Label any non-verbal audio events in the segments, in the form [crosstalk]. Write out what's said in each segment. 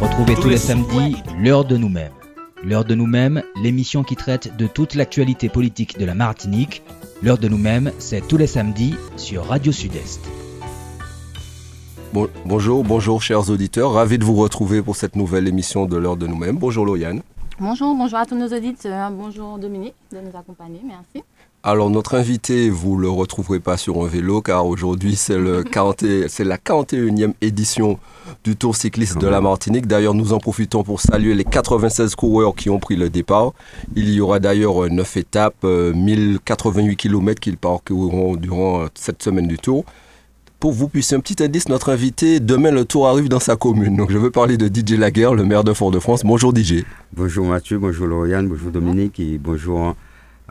Retrouvez tous les samedis l'heure de nous-mêmes. L'heure de nous-mêmes, l'émission qui traite de toute l'actualité politique de la Martinique. L'heure de nous-mêmes, c'est tous les samedis sur Radio Sud-Est. bonjour, bonjour chers auditeurs, ravi de vous retrouver pour cette nouvelle émission de l'heure de nous-mêmes. Bonjour Lauriane. Bonjour, bonjour à tous nos auditeurs. Bonjour Dominique de nous accompagner, merci. Alors notre invité, vous le retrouverez pas sur un vélo car aujourd'hui c'est le [laughs] c'est la 41e édition du Tour cycliste de la Martinique. D'ailleurs, nous en profitons pour saluer les 96 coureurs qui ont pris le départ. Il y aura d'ailleurs 9 étapes, 1088 km qu'ils parcourront durant cette semaine du Tour. Pour vous puissiez un petit indice, notre invité, demain le Tour arrive dans sa commune. Donc je veux parler de DJ Laguerre, le maire de Fort-de-France. Bonjour DJ. Bonjour Mathieu, bonjour Lauriane, bonjour Dominique et bonjour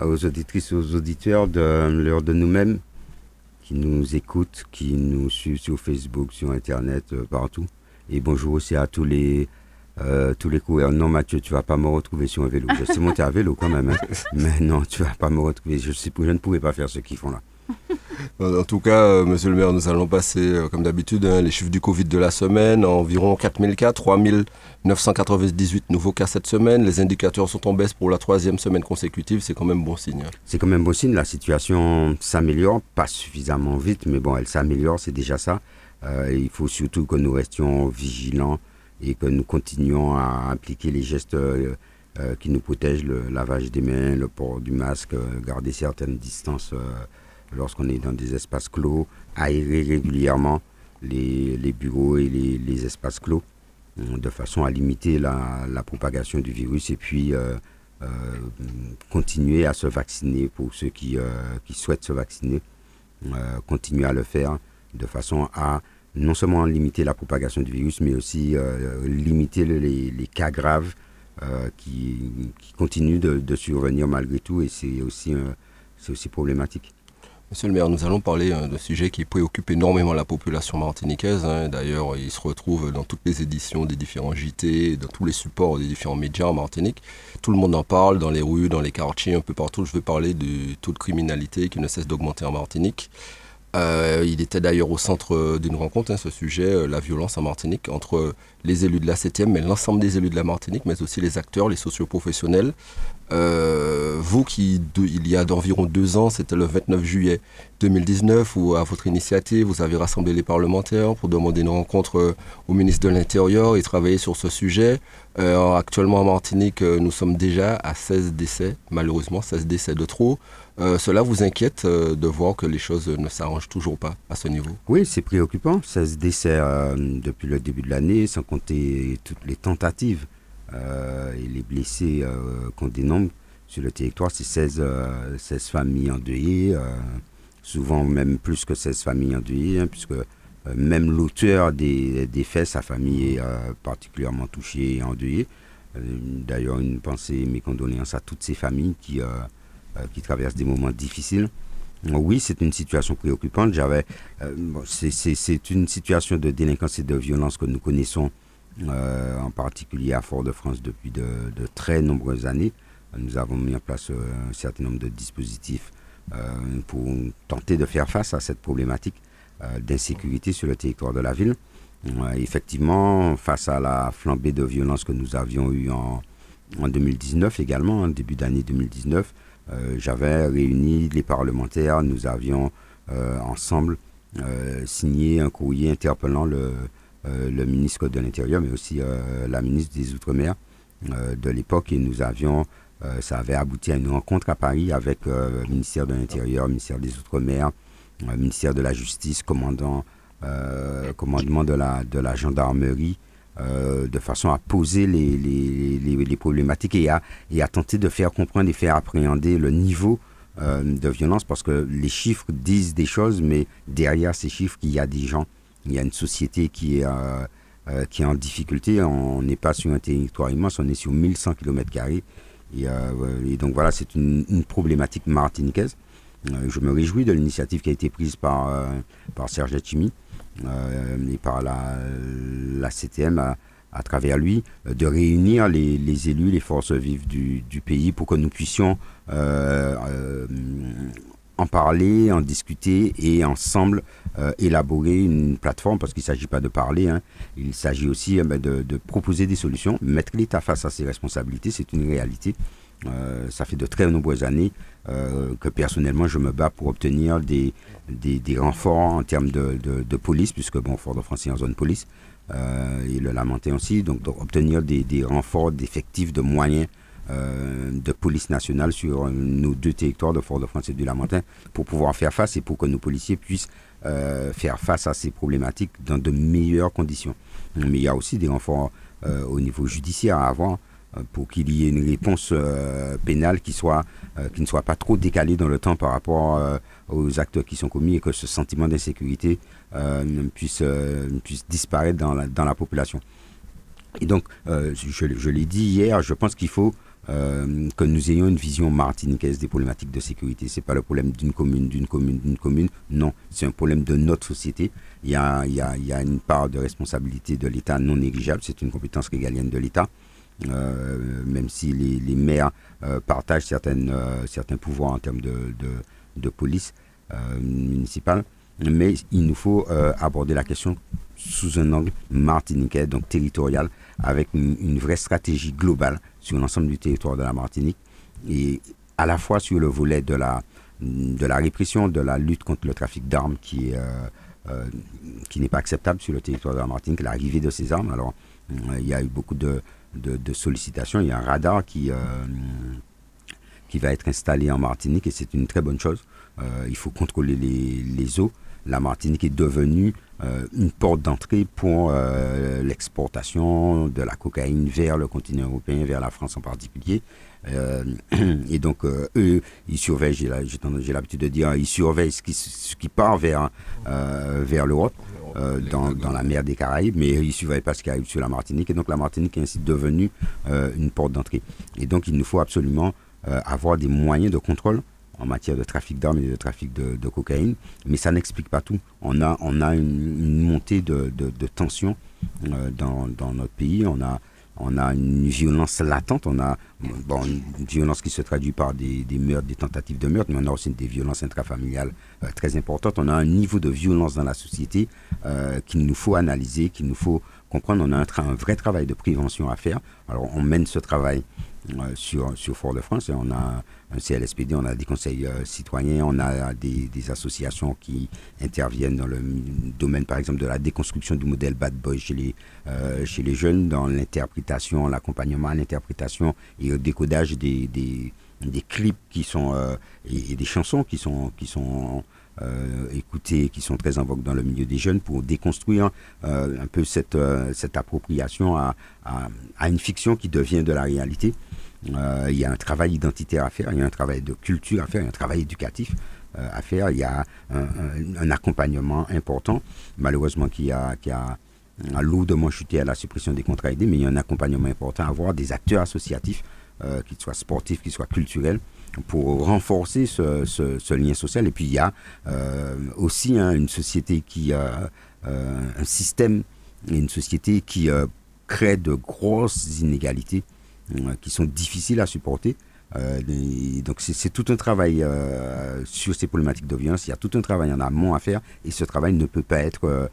aux auditrices et aux auditeurs de l'heure de nous-mêmes qui nous écoutent, qui nous suivent sur Facebook, sur Internet, euh, partout. Et bonjour aussi à tous les, euh, tous les coureurs. Non, Mathieu, tu vas pas me retrouver sur un vélo. Je sais monter à vélo quand même, hein. [laughs] mais non, tu vas pas me retrouver. Je, sais, je ne pourrais pas faire ce qu'ils font là. En tout cas, euh, monsieur le maire, nous allons passer, euh, comme d'habitude, hein, les chiffres du Covid de la semaine. Environ 4000 cas, 3998 nouveaux cas cette semaine. Les indicateurs sont en baisse pour la troisième semaine consécutive. C'est quand même bon signe. C'est quand même bon signe. La situation s'améliore, pas suffisamment vite, mais bon, elle s'améliore, c'est déjà ça. Euh, il faut surtout que nous restions vigilants et que nous continuions à appliquer les gestes qui nous protègent, le lavage des mains, le port du masque, garder certaines distances lorsqu'on est dans des espaces clos, aérer régulièrement les, les bureaux et les, les, espaces clos euh, de façon à limiter la, la propagation du virus et puis euh, euh, continuer à se vacciner pour ceux qui, qui souhaitent se vacciner, continuer à le faire de façon à non seulement limiter la propagation du virus, mais aussi limiter les, les, cas graves qui, qui, continuent de, de, survenir malgré tout et c'est aussi, c'est aussi problématique. Monsieur le maire, nous allons parler hein, d'un sujet qui préoccupe énormément la population martiniquaise. Hein. D'ailleurs, il se retrouve dans toutes les éditions des différents JT, dans tous les supports des différents médias en Martinique. Tout le monde en parle, dans les rues, dans les quartiers, un peu partout. Je veux parler du taux de criminalité qui ne cesse d'augmenter en Martinique. Euh, il était d'ailleurs au centre d'une rencontre, hein, ce sujet, euh, la violence en Martinique, entre les élus de la 7e, mais l'ensemble des élus de la Martinique, mais aussi les acteurs, les socioprofessionnels. Euh, vous qui, il y a d'environ deux ans, c'était le 29 juillet 2019, où à votre initiative, vous avez rassemblé les parlementaires pour demander une rencontre au ministre de l'Intérieur et travailler sur ce sujet. actuellement en Martinique, nous sommes déjà à 16 décès, malheureusement, 16 décès de trop. Euh, cela vous inquiète euh, de voir que les choses ne s'arrangent toujours pas à ce niveau? Oui, c'est préoccupant. 16 décès euh, depuis le début de l'année, sans compter toutes les tentatives et les blessés qu'on dénombre sur le territoire. C'est 16, 16, familles endeuillées, souvent même plus que 16 familles endeuillées, hein, puisque même l'auteur des, des, faits, sa famille est particulièrement touchée et endeuillée. D'ailleurs, une pensée, mes condoléances à toutes ces familles qui euh, qui traversent des moments difficiles. Oui, c'est une situation préoccupante. J'avais, euh, c'est une situation de délinquance et de violence que nous connaissons euh, en particulier à Fort-de-France depuis de, très nombreuses années. Nous avons mis en place un certain nombre de dispositifs pour tenter de faire face à cette problématique d'insécurité sur le territoire de la ville. effectivement, face à la flambée de violence que nous avions eue en, en 2019 également, en début d'année 2019, euh, j'avais réuni les parlementaires, nous avions euh, ensemble euh, signé un courrier interpellant le, le ministre de l'Intérieur, mais aussi la ministre des Outre-mer. De l'époque, et nous avions ça avait abouti à une rencontre à Paris avec le ministère de l'Intérieur, le ministère des Outre-mer, ministère de la Justice, commandant, commandement de la, de la gendarmerie, euh, de façon à poser les, les, les, problématiques et à, et à tenter de faire comprendre et faire appréhender le niveau euh, de violence parce que les chiffres disent des choses, mais derrière ces chiffres, il y a des gens, il y a une société qui est, euh, qui est en difficulté. On n'est pas sur un territoire immense, on est sur 1100 km. Et, et donc voilà, c'est une, problématique martiniquaise. je me réjouis de l'initiative qui a été prise par, par Serge Chimi euh, et par la, la CTM à, travers lui, euh, de réunir les, élus, les forces vives du, pays pour que nous puissions euh, en parler, en discuter et ensemble euh, élaborer une plateforme parce qu'il ne s'agit pas de parler, hein. il s'agit aussi euh, ben, de, proposer des solutions. Mettre l'État face à ses responsabilités, c'est une réalité. Euh, ça fait de très nombreuses années que personnellement je me bats pour obtenir des, des, renforts en termes de, de, police, puisque bon, Fort-de-France est en zone police, et le Lamentin aussi, donc, donc obtenir des, des renforts d'effectifs, de moyens de police nationale sur nos deux territoires de Fort-de-France et du Lamentin pour pouvoir faire face et pour que nos policiers puissent euh, faire face à ces problématiques dans de meilleures conditions. Mais il y a aussi des renforts euh, au niveau judiciaire à avoir pour qu'il y ait une réponse pénale qui, soit, qui ne soit pas trop décalée dans le temps par rapport aux actes qui sont commis et que ce sentiment d'insécurité puisse, puisse disparaître dans la, dans la population. Et donc, je, je l'ai dit hier, je pense qu'il faut euh, que nous ayons une vision martiniquaise des problématiques de sécurité. Ce n'est pas le problème d'une commune, d'une commune, d'une commune. Non, c'est un problème de notre société. Il y a, y a, y a une part de responsabilité de l'État non négligeable. C'est une compétence régalienne de l'État. Euh, même si les, maires euh, partagent certaines, certains pouvoirs en termes de police municipale. Mais il nous faut aborder la question sous un angle martiniquais, donc territorial, avec une, vraie stratégie globale sur l'ensemble du territoire de la Martinique et à la fois sur le volet de la, de la répression, de la lutte contre le trafic d'armes qui euh, euh, qui n'est pas acceptable sur le territoire de la Martinique, l'arrivée de ces armes. Alors, euh, il y a eu beaucoup de, de, sollicitations. Il y a un radar qui, qui va être installé en Martinique et c'est une très bonne chose. il faut contrôler les, les eaux la Martinique est devenue une porte d'entrée pour euh, l'exportation de la cocaïne vers le continent européen, vers la France en particulier. Euh, [clears throat] et donc, eux, ils surveillent, j'ai l'habitude de dire, ils surveillent ce qui, ce qui part vers, vers l'Europe. dans, dans, la mer des Caraïbes, mais ils ne surveillent pas ce qui arrive sur la Martinique. Et donc la Martinique est ainsi devenue une porte d'entrée. Et donc il nous faut absolument avoir des moyens de contrôle en matière de trafic d'armes et de trafic de, cocaïne, mais ça n'explique pas tout. On a, on a une, montée de, de, tension euh, dans, dans, notre pays, on a, on a une violence latente, on a bon, une violence qui se traduit par des, des, meurtres, des tentatives de meurtre, mais on a aussi des violences intrafamiliales euh, très importantes. On a un niveau de violence dans la société euh, qu'il nous faut analyser, qu'il nous faut On a un, vrai travail de prévention à faire. Alors on mène ce travail euh, sur, Fort-de-France. On a un CLSPD, on a des conseils euh, citoyens, on a des, associations qui interviennent dans le domaine, par exemple, de la déconstruction du modèle bad boy chez les, euh, chez les jeunes, dans l'interprétation, l'accompagnement l'interprétation et au décodage des, des, clips qui sont, et, des chansons qui sont, qui sont écoutées, qui sont très en vogue dans le milieu des jeunes pour déconstruire un peu cette, cette appropriation à, à, une fiction qui devient de la réalité. Euh, il y a un travail identitaire à faire, il y a un travail de culture à faire, il y a un travail éducatif euh, à faire, il y a un, accompagnement important, malheureusement qui a, qui a lourdement chuté à la suppression des contrats aidés, mais il y a un accompagnement important à avoir des acteurs associatifs, euh, qu'ils soient sportifs, qu'ils soient culturels, pour renforcer ce, lien social. Et puis il y a aussi hein, une société qui a un système, une société qui crée de grosses inégalités euh, qui sont difficiles à supporter. Euh, donc c'est tout un travail euh, sur ces problématiques de. Il y a tout un travail en amont à faire et ce travail ne peut pas être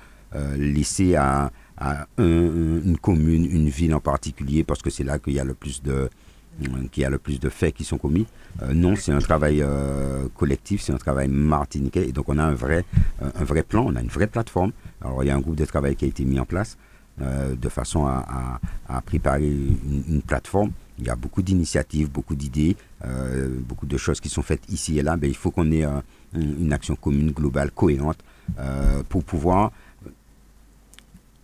laissé à, une commune, une ville en particulier parce que c'est là qu'il y a le plus de qu'il y a le plus de faits qui sont commis. non, c'est un travail collectif, c'est un travail martiniquais et donc on a un vrai, un vrai plan, on a une vraie plateforme. Alors il y a un groupe de travail qui a été mis en place euh, de façon à, préparer une, plateforme. Il y a beaucoup d'initiatives, beaucoup d'idées, euh, beaucoup de choses qui sont faites ici et là. Mais il faut qu'on ait euh, une action commune, globale, cohérente, pour pouvoir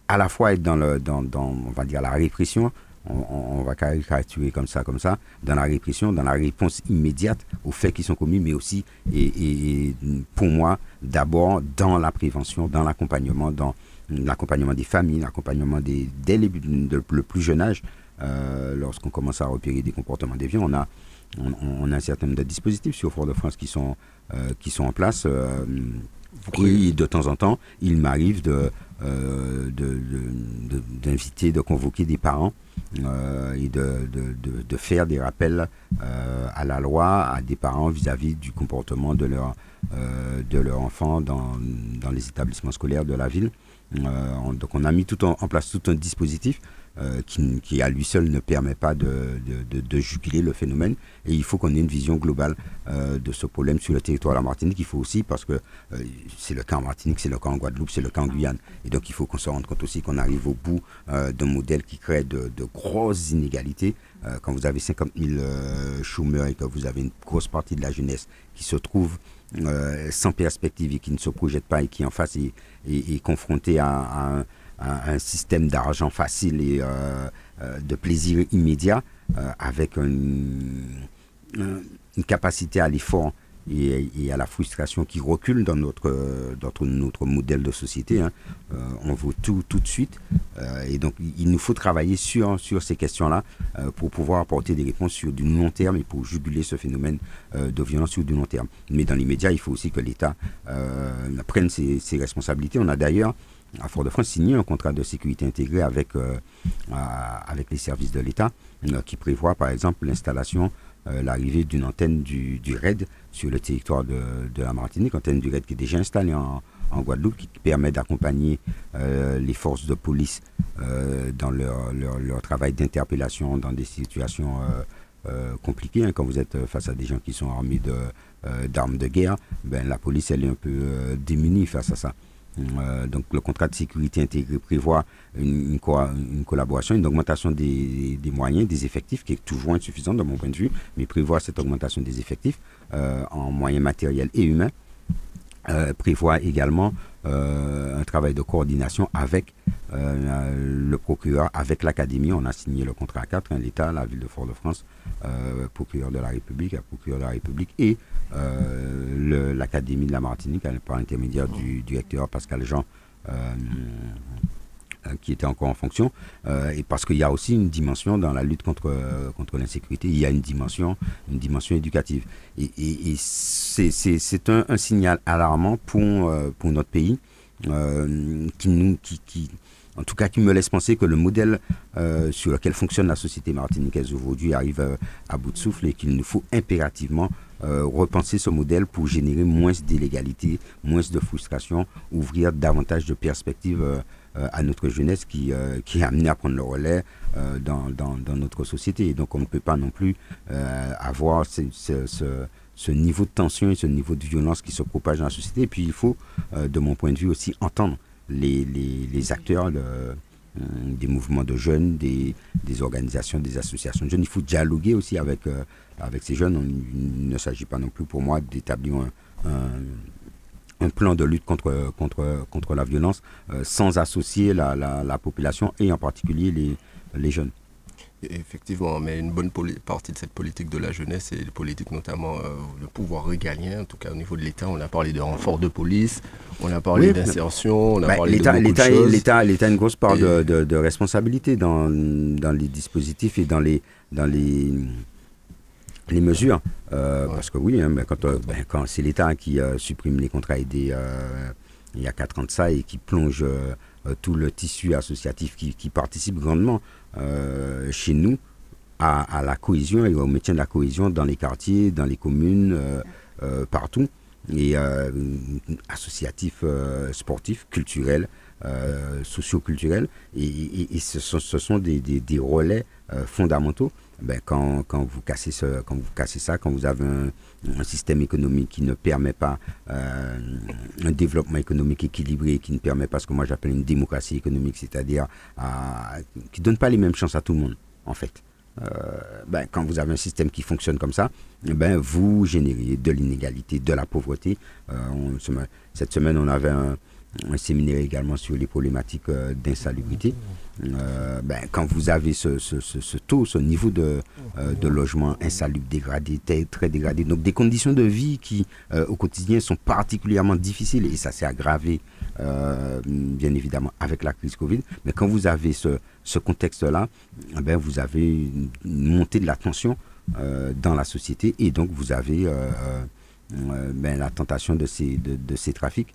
à la fois être dans, le, dans, on va dire, la répression, on, va caricaturer comme ça, comme ça, dans la répression, dans la réponse immédiate aux faits qui sont commis, mais aussi, et pour moi, d'abord dans la prévention, dans l'accompagnement, dans, l'accompagnement des familles, l'accompagnement des, dès le plus jeune âge, euh, lorsqu'on commence à repérer des comportements déviants, on a, on, a un certain nombre de dispositifs sur Fort-de-France qui, sont euh, qui sont en place. Euh, et de temps en temps, il m'arrive de, d'inviter, de, convoquer des parents et de, faire des rappels à la loi à des parents vis-à-vis du comportement de leur, de enfant dans, dans, les établissements scolaires de la ville. donc on a mis tout en place tout un dispositif euh, qui, à lui seul ne permet pas de, de, juguler le phénomène. Et il faut qu'on ait une vision globale euh, de ce problème sur le territoire de la Martinique. Il faut aussi, parce que euh, c'est le cas en Martinique, c'est le cas en Guadeloupe, c'est le cas en Guyane. Et donc il faut qu'on se rende compte aussi qu'on arrive au bout d'un modèle qui crée de, grosses inégalités. quand vous avez 50 000 chômeurs et que vous avez une grosse partie de la jeunesse qui se trouve sans perspective et qui ne se projette pas et qui en face est, est, confronté à, à un un, système d'argent facile et euh, euh, de plaisir immédiat euh, avec une, capacité à l'effort et, à la frustration qui recule dans notre, notre modèle de société. Hein. on veut tout tout de suite. et donc, il nous faut travailler sur, sur ces questions-là pour pouvoir apporter des réponses sur du long terme et pour juguler ce phénomène de violence sur du long terme. Mais dans l'immédiat, il faut aussi que l'État prenne ses, ses, responsabilités. On a d'ailleurs à Fort-de-France signé un contrat de sécurité intégré avec, euh, avec les services de l'État euh, qui prévoit par exemple l'installation, euh, l'arrivée d'une antenne du, du, RAID sur le territoire de, de, la Martinique, antenne du RAID qui est déjà installée en, en Guadeloupe, qui permet d'accompagner les forces de police dans leur, leur, travail d'interpellation dans des situations compliquées. Hein. quand vous êtes face à des gens qui sont armés d'armes de, guerre, ben, la police elle est un peu démunie face à ça. Euh, donc le contrat de sécurité intégré prévoit une, collaboration, une augmentation des, moyens, des effectifs, qui est toujours insuffisante de mon point de vue, mais prévoit cette augmentation des effectifs euh, en moyens matériels et humains. Euh, prévoit également un travail de coordination avec le procureur, avec l'académie. On a signé le contrat à quatre, hein, l'État, la ville de Fort-de-France, procureur de la République, procureur de la République et l'académie de la Martinique par l'intermédiaire du directeur Pascal Jean euh, qui était encore en fonction, euh, et parce qu'il y a aussi une dimension dans la lutte contre, euh, contre l'insécurité, il y a une dimension, une dimension éducative. Et, et, c'est un, un, signal alarmant pour, pour notre pays, qui, nous, qui, qui, en tout cas qui me laisse penser que le modèle sur lequel fonctionne la société martiniquaise aujourd'hui arrive à bout de souffle et qu'il nous faut impérativement repenser ce modèle pour générer moins d'illégalité, moins de frustration, ouvrir davantage de perspectives euh, à notre jeunesse qui, euh, qui est amenée à prendre le relais euh, dans, notre société. Donc on ne peut pas non plus avoir ce, niveau de tension et ce niveau de violence qui se propage dans la société. Et puis il faut, de mon point de vue aussi, entendre les acteurs des mouvements de jeunes, des, organisations, des associations de jeunes. Il faut dialoguer aussi avec, avec ces jeunes. il ne s'agit pas non plus pour moi d'établir un, plan de lutte contre, la violence euh, sans associer la, la, population et en particulier les jeunes. Effectivement, mais une bonne partie de cette politique de la jeunesse et politique notamment euh, le pouvoir régalien, en tout cas au niveau de l'État, on a parlé de renfort de police, on a parlé d'insertion, on a bah, parlé de beaucoup de choses. L'État a une grosse part de, de, de, responsabilité dans, dans les dispositifs et dans les, dans les, les mesures. Euh, parce que oui, hein, quand, euh, ben, quand c'est l'État qui euh, supprime les contrats aidés il y a 4 ans de ça et qui plonge tout le tissu associatif qui, participe grandement chez nous à, la cohésion et au maintien de la cohésion dans les quartiers, dans les communes, partout. Et associatif, sportif, culturel, socio-culturel. Et, ce, sont, des relais fondamentaux ben, quand, quand, vous cassez ce, quand vous cassez ça, quand vous avez un, système économique qui ne permet pas euh, un développement économique équilibré, qui ne permet pas ce que moi j'appelle une démocratie économique, c'est-à-dire qui ne donne pas les mêmes chances à tout le monde, en fait. Euh, ben, quand vous avez un système qui fonctionne comme ça, ben, vous générez de l'inégalité, de la pauvreté. Euh, cette semaine, on avait un, un séminaire également sur les problématiques euh, d'insalubrité. Euh, ben, quand vous avez ce, ce, ce, taux, ce niveau de, euh, de logement insalubre dégradé, très, dégradé, donc des conditions de vie qui au quotidien sont particulièrement difficiles et ça s'est aggravé bien évidemment avec la crise Covid, mais quand vous avez ce, contexte-là, ben, vous avez une montée de la tension dans la société et donc vous avez ben, la tentation de ces, de, ces trafics.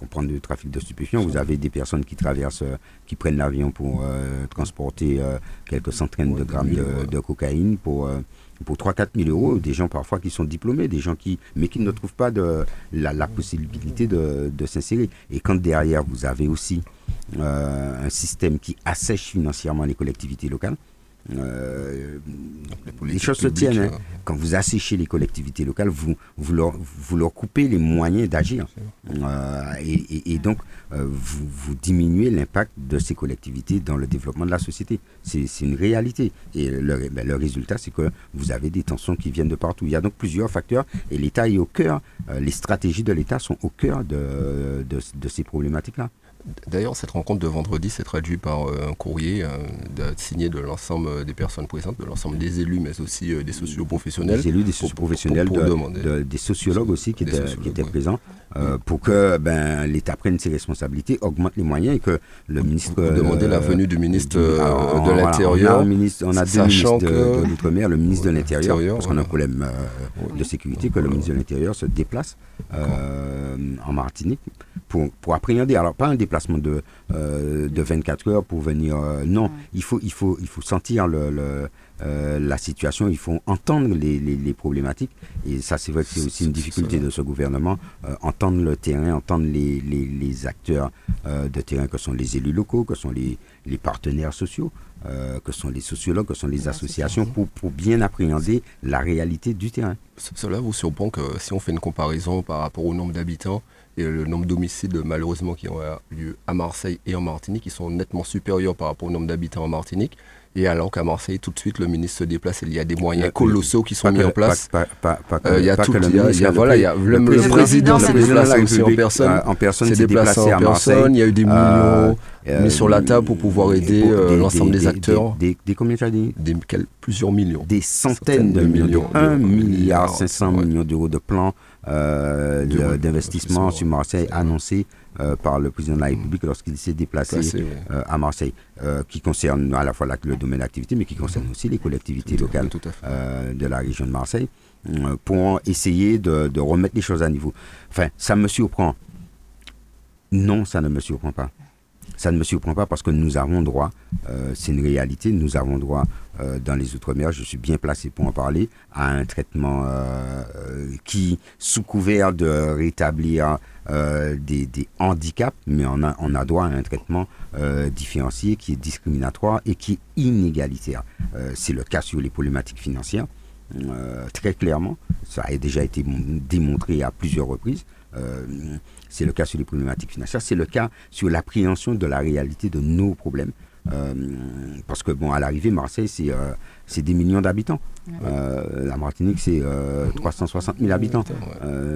On prend du trafic de stupéfiants. Vous avez des personnes qui traversent, qui prennent l'avion pour transporter quelques centaines de grammes de, cocaïne pour pour 3-4 000 euros, des gens parfois qui sont diplômés, des gens qui, mais qui ne trouvent pas de, la, possibilité de, de s'insérer. Et quand derrière, vous avez aussi un système qui assèche financièrement les collectivités locales, euh, les choses se tiennent. Hein. Quand vous asséchez les collectivités locales, vous, vous, leur, vous leur coupez les moyens d'agir. Euh, et, donc, euh, vous, vous, diminuez l'impact de ces collectivités dans le développement de la société. C'est une réalité. Et le, ben, le résultat, c'est que vous avez des tensions qui viennent de partout. Il y a donc plusieurs facteurs et l'État est au cœur, les stratégies de l'État sont au cœur de, de, de ces problématiques-là. D'ailleurs, cette rencontre de vendredi s'est traduite par euh, un courrier euh, signé de l'ensemble des personnes présentes, de l'ensemble des élus, mais aussi euh, des socioprofessionnels. Des élus, des socioprofessionnels, des sociologues aussi qui, étaient, présents, pour que ben, l'État prenne ses responsabilités, augmente les moyens et que le ministre. Vous demandez la venue du ministre de l'Intérieur. on a, deux ministres de, l'Outre-mer, le ministre de l'Intérieur, parce qu'on a un problème de sécurité, que le ministre de l'Intérieur se déplace en Martinique pour, pour appréhender. Alors, pas un déplacement de, euh, de 24 heures pour venir. Euh, non, il, faut, il, faut, il faut sentir le, euh, la situation, il faut entendre les, les, problématiques. Et ça, c'est vrai que c'est aussi une difficulté de ce gouvernement. entendre le terrain, entendre les, les acteurs de terrain que sont les élus locaux, que sont les, partenaires sociaux. que sont les sociologues, que sont les associations, pour, pour bien appréhender la réalité du terrain. Cela vous surprend que si on fait une comparaison par rapport au nombre d'habitants, et le nombre d'homicides malheureusement qui ont lieu à Marseille et en Martinique, qui sont nettement supérieurs par rapport au nombre d'habitants en Martinique. Et alors qu'à Marseille, tout de suite, le ministre se déplace il y a des moyens colossaux qui sont mis en place. il y a tout, il y a, voilà, il y a le, président s'est déplacé aussi en personne. En personne, s'est déplacé en personne. Il y a eu des millions euh, mis sur la table pour pouvoir aider euh, l'ensemble des, acteurs. Des, combien tu as dit? Plusieurs millions. Des centaines, de, millions. 1 milliard 500 millions d'euros de plans euh, d'investissement sur Marseille annoncé euh, par le président de la République lorsqu'il s'est déplacé euh, à Marseille, qui concerne à la fois le domaine d'activité, mais qui concerne aussi les collectivités locales de la région de Marseille, pour essayer de, de, remettre les choses à niveau. Enfin, ça me surprend. Non, ça ne me surprend pas. Ça ne me surprend pas parce que nous avons droit, euh, c'est une réalité, nous avons droit euh, dans les Outre-mer, je suis bien placé pour en parler, à un traitement euh, qui, sous couvert de rétablir des, handicaps, mais on a, on a droit à un traitement différencié qui est discriminatoire et qui est inégalitaire. c'est le cas sur les problématiques financières. très clairement, ça a déjà été démontré à plusieurs reprises. C'est le cas sur les problématiques financières. C'est le cas sur l'appréhension de la réalité de nos problèmes. Euh, parce que, bon, à l'arrivée, Marseille, c'est euh, des millions d'habitants. Euh, la Martinique, c'est 360 000 habitants.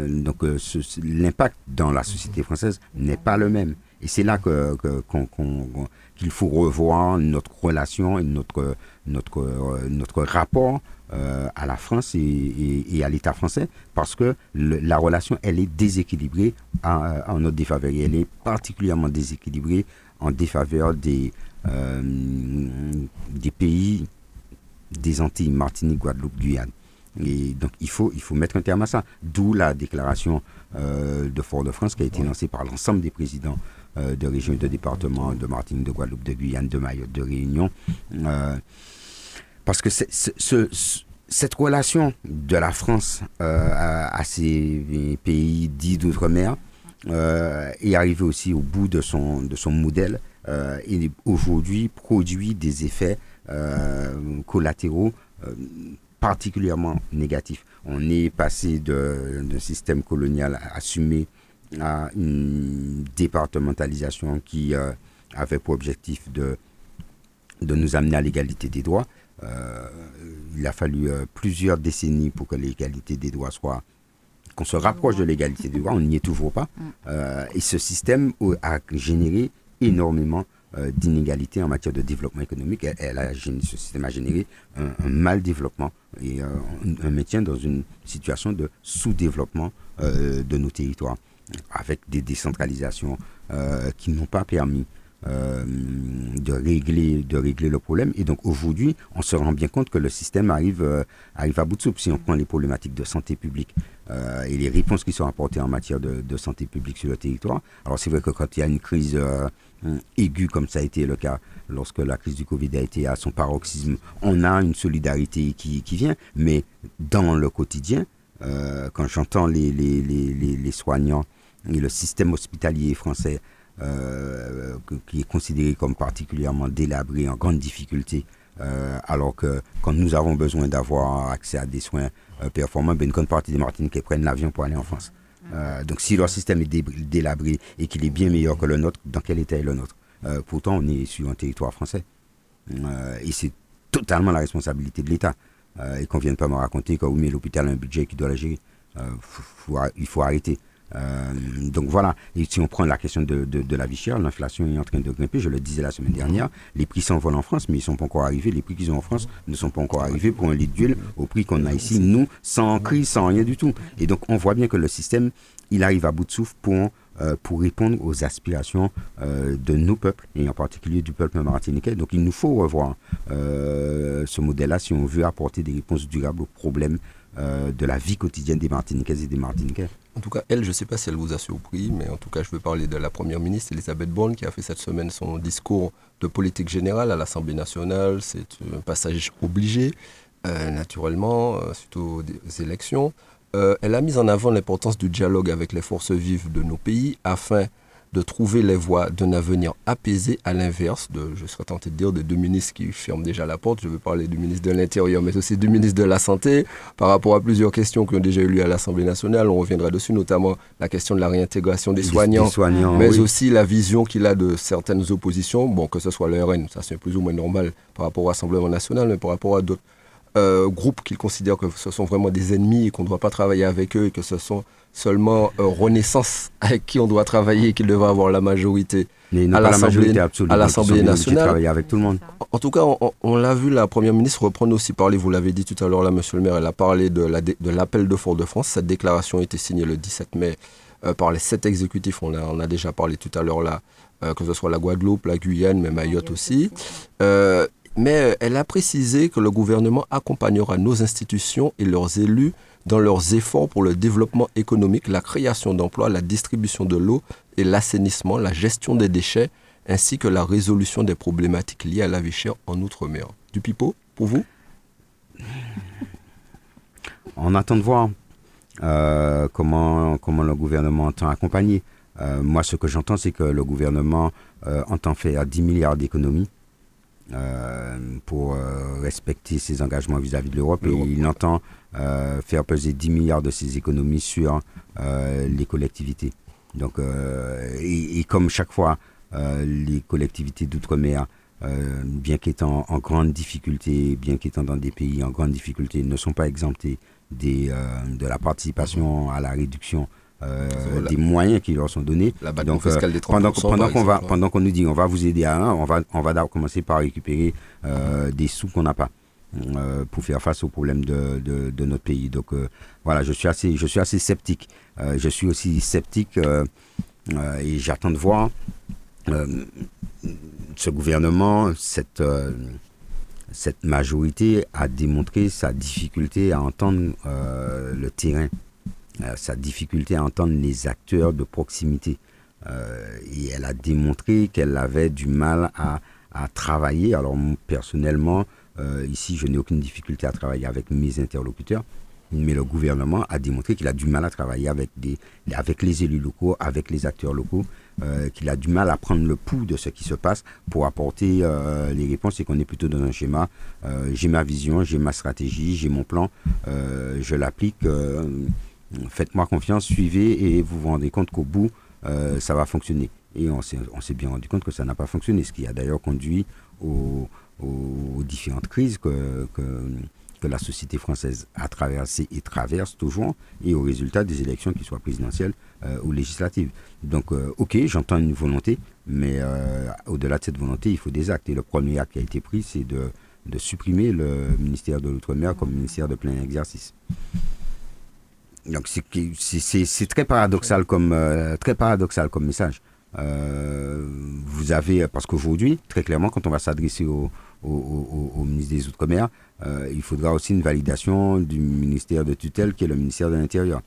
donc, l'impact dans la société française n'est pas le même. Et c'est là qu'il faut revoir notre relation et notre, notre, notre rapport euh, à la France et, à l'État français parce que la relation, elle est déséquilibrée en, notre défaveur. elle est particulièrement déséquilibrée en défaveur des, euh, des pays des Antilles, Martinique, Guadeloupe, Guyane. Et donc il faut, il faut mettre un terme à ça. D'où la déclaration euh, de Fort-de-France qui a été lancée par l'ensemble des présidents de régions et de départements de Martinique, de Guadeloupe, de Guyane, de Mayotte, de Réunion. Parce que cette relation de la France euh, à, ces pays dits d'outre-mer euh, est arrivée aussi au bout de son, de son modèle euh, et aujourd'hui produit des effets collatéraux particulièrement négatifs. On est passé d'un système colonial assumé à une départementalisation qui avait pour objectif de, de nous amener à l'égalité des droits. Euh, il a fallu euh, plusieurs décennies pour que l'égalité des droits soit qu'on se rapproche de l'égalité des droits, on n'y est toujours pas. Mm. Euh, et ce système a généré énormément d'inégalités en matière de développement économique. Elle, a, ce système a généré un, mal développement et un, maintien dans une situation de sous-développement de nos territoires, avec des décentralisations qui n'ont pas permis de, régler, de régler le problème. Et donc aujourd'hui, on se rend bien compte que le système arrive, arrive à bout de soupe. Si on prend les problématiques de santé publique et les réponses qui sont apportées en matière de, santé publique sur le territoire, alors c'est vrai que quand il y a une crise aiguë, comme ça a été le cas lorsque la crise du Covid a été à son paroxysme, on a une solidarité qui, qui vient, mais dans le quotidien, euh, quand j'entends les, les, les, soignants et le système hospitalier français euh, qui est considéré comme particulièrement délabré, en grande difficulté, euh, alors que quand nous avons besoin d'avoir accès à des soins performants, ben, une grande partie des Martiniquais prennent l'avion pour aller en France. donc si leur système est délabré et qu'il est bien meilleur que le nôtre, dans quel état est le nôtre? Pourtant, on est sur un territoire français. et c'est totalement la responsabilité de l'État. Euh, et qu'on ne vienne pas me raconter que oui, mais l'hôpital a un budget qui doit la gérer. Euh, il faut arrêter. Euh, donc voilà, et si on prend la question de, de, la vie chère, l'inflation est en train de grimper, je le disais la semaine dernière, les prix s'envolent en France, mais ils ne sont pas encore arrivés, les prix qu'ils ont en France ne sont pas encore arrivés pour un litre d'huile au prix qu'on a ici, nous, sans crise, sans rien du tout. Et donc on voit bien que le système, il arrive à bout de souffle pour euh, pour répondre aux aspirations euh, de nos peuples, et en particulier du peuple martiniquais. Donc il nous faut revoir ce modèle-là si on veut apporter des réponses durables aux problèmes de la vie quotidienne des Martiniquaises et des Martiniquais. En tout cas, elle, je ne sais pas si elle vous a surpris, mais en tout cas, je veux parler de la Première ministre, Elisabeth Borne, qui a fait cette semaine son discours de politique générale à l'Assemblée nationale. C'est un passage obligé, naturellement, suite aux élections. Euh, elle a mis en avant l'importance du dialogue avec les forces vives de nos pays afin de trouver les voies d'un avenir apaisé à l'inverse de, je serais tenté de dire, des deux ministres qui ferment déjà la porte. Je veux parler du ministre de l'Intérieur, mais aussi du ministre de la Santé. Par rapport à plusieurs questions qui ont déjà eu lieu à l'Assemblée nationale, on reviendra dessus, notamment la question de la réintégration des soignants, mais aussi la vision qu'il a de certaines oppositions, bon, que ce soit le RN, ça c'est plus ou moins normal par rapport au Rassemblement national, mais par rapport à d'autres euh, groupes qu'ils considèrent que ce sont vraiment des ennemis et qu'on ne doit pas travailler avec eux et que ce sont seulement euh, Renaissance [laughs] avec qui on doit travailler et qu'ils devraient avoir la majorité à l'Assemblée nationale. avec tout le monde. En, tout cas, on, l'a vu, la Première ministre reprendre aussi parler, vous l'avez dit tout à l'heure là, Monsieur le maire, elle a parlé de l'appel de, Fort-de-France. Cette déclaration a été signée le 17 mai euh, par les sept exécutifs, on a, on a déjà parlé tout à l'heure là, que ce soit la Guadeloupe, la Guyane, mais Mayotte aussi mais euh, elle a précisé que le gouvernement accompagnera nos institutions et leurs élus dans leurs efforts pour le développement économique, la création d'emplois, la distribution de l'eau et l'assainissement, la gestion des déchets, ainsi que la résolution des problématiques liées à la vie chère en Outre-mer. Du pipeau, pour vous [laughs] On attend de voir euh, comment, comment le gouvernement entend accompagner. Euh, moi, ce que j'entends, c'est que le gouvernement entend faire 10 milliards d'économies pour euh, respecter ses engagements vis-à-vis de l'Europe et il entend euh, faire peser 10 milliards de ses économies sur les collectivités. Donc, et, comme chaque fois, les collectivités d'outre-mer, bien qu'étant en grande difficulté, bien qu'étant dans des pays en grande difficulté, ne sont pas exemptées des, de la participation à la réduction euh, des moyens qui leur sont donnés. Donc, euh, pendant, qu'on va, pendant qu'on nous dit on va vous aider à un, on va, on va commencer par récupérer euh, des sous qu'on n'a pas. pour faire face aux problèmes de, de, de notre pays. Donc voilà, je suis assez, je suis assez sceptique. je suis aussi sceptique et j'attends de voir ce gouvernement, cette, cette majorité a démontré sa difficulté à entendre le terrain. Euh, sa difficulté à entendre les acteurs de proximité. Euh, et elle a démontré qu'elle avait du mal à, travailler. Alors personnellement, euh, ici, je n'ai aucune difficulté à travailler avec mes interlocuteurs, mais le gouvernement a démontré qu'il a du mal à travailler avec, des, avec les élus locaux, avec les acteurs locaux, qu'il a du mal à prendre le pouls de ce qui se passe pour apporter les réponses et qu'on est plutôt dans un schéma. j'ai ma vision, j'ai ma stratégie, j'ai mon plan, je l'applique faites-moi confiance, suivez et vous vous rendez compte qu'au bout, euh, ça va fonctionner. Et on s'est bien rendu compte que ça n'a pas fonctionné, ce qui a d'ailleurs conduit aux, différentes crises que, la société française a traversées et traverse toujours, et au résultat des élections, qui soient présidentielles euh, ou législatives. Donc, euh, ok, j'entends une volonté, mais au-delà de cette volonté, il faut des actes. Et le premier acte qui a été pris, c'est de supprimer le ministère de l'Outre-mer comme ministère de plein exercice. Donc c'est très paradoxal comme euh, message. Euh, vous avez, parce qu'aujourd'hui, très clairement, quand on va s'adresser au, au, ministre des Outre-mer, il faudra aussi une validation du ministère de tutelle qui est le ministère de l'Intérieur.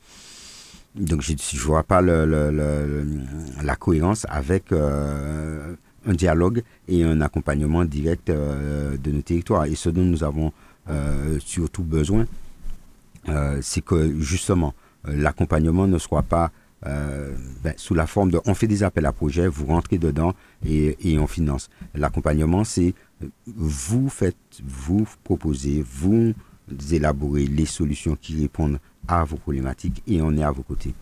Donc je ne vois pas la cohérence avec un dialogue et un accompagnement direct de nos territoires. Et ce dont nous avons surtout besoin, c'est que justement, l'accompagnement ne soit pas euh, ben, sous la forme de on fait des appels à projets, vous rentrez dedans et, et on finance. L'accompagnement, c'est vous faites, vous proposez, vous élaborez les solutions qui répondent à vos problématiques et on est à vos côtés.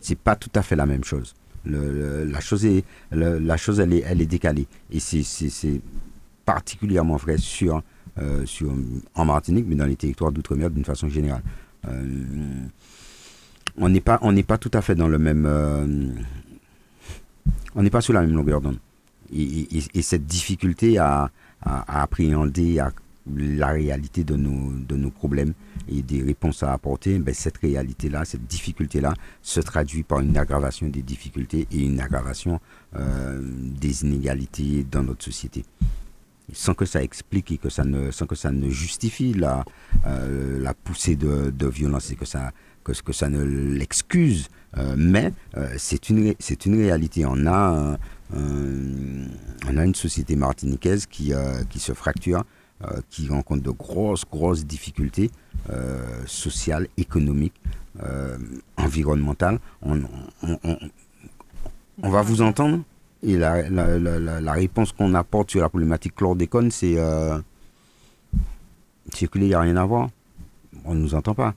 C'est pas tout à fait la même chose. la chose est, la chose elle est, elle est décalée et c'est particulièrement vrai sur, euh, en Martinique, mais dans les territoires d'outre-mer d'une façon générale. Euh, on n'est pas, tout à fait dans le même. Euh, on n'est pas sur la même longueur d'onde. Et, cette difficulté à, appréhender la réalité de nos, problèmes et des réponses à apporter, ben cette réalité-là, cette difficulté-là se traduit par une aggravation des difficultés et une aggravation des inégalités dans notre société sans que ça explique et que ça ne, sans que ça ne justifie la, euh, la poussée de, de violence et que ça, que, que ça ne l'excuse, euh, mais euh, c'est une, une réalité. On a, on a une société martiniquaise qui, qui se fracture, qui rencontre de grosses, grosses difficultés sociales, économiques, environnementales. On, on, on, va vous entendre? Et la, la, la, la réponse qu'on apporte sur la problématique chlordécone, c'est circuler, il n'y a rien à voir. On ne nous entend pas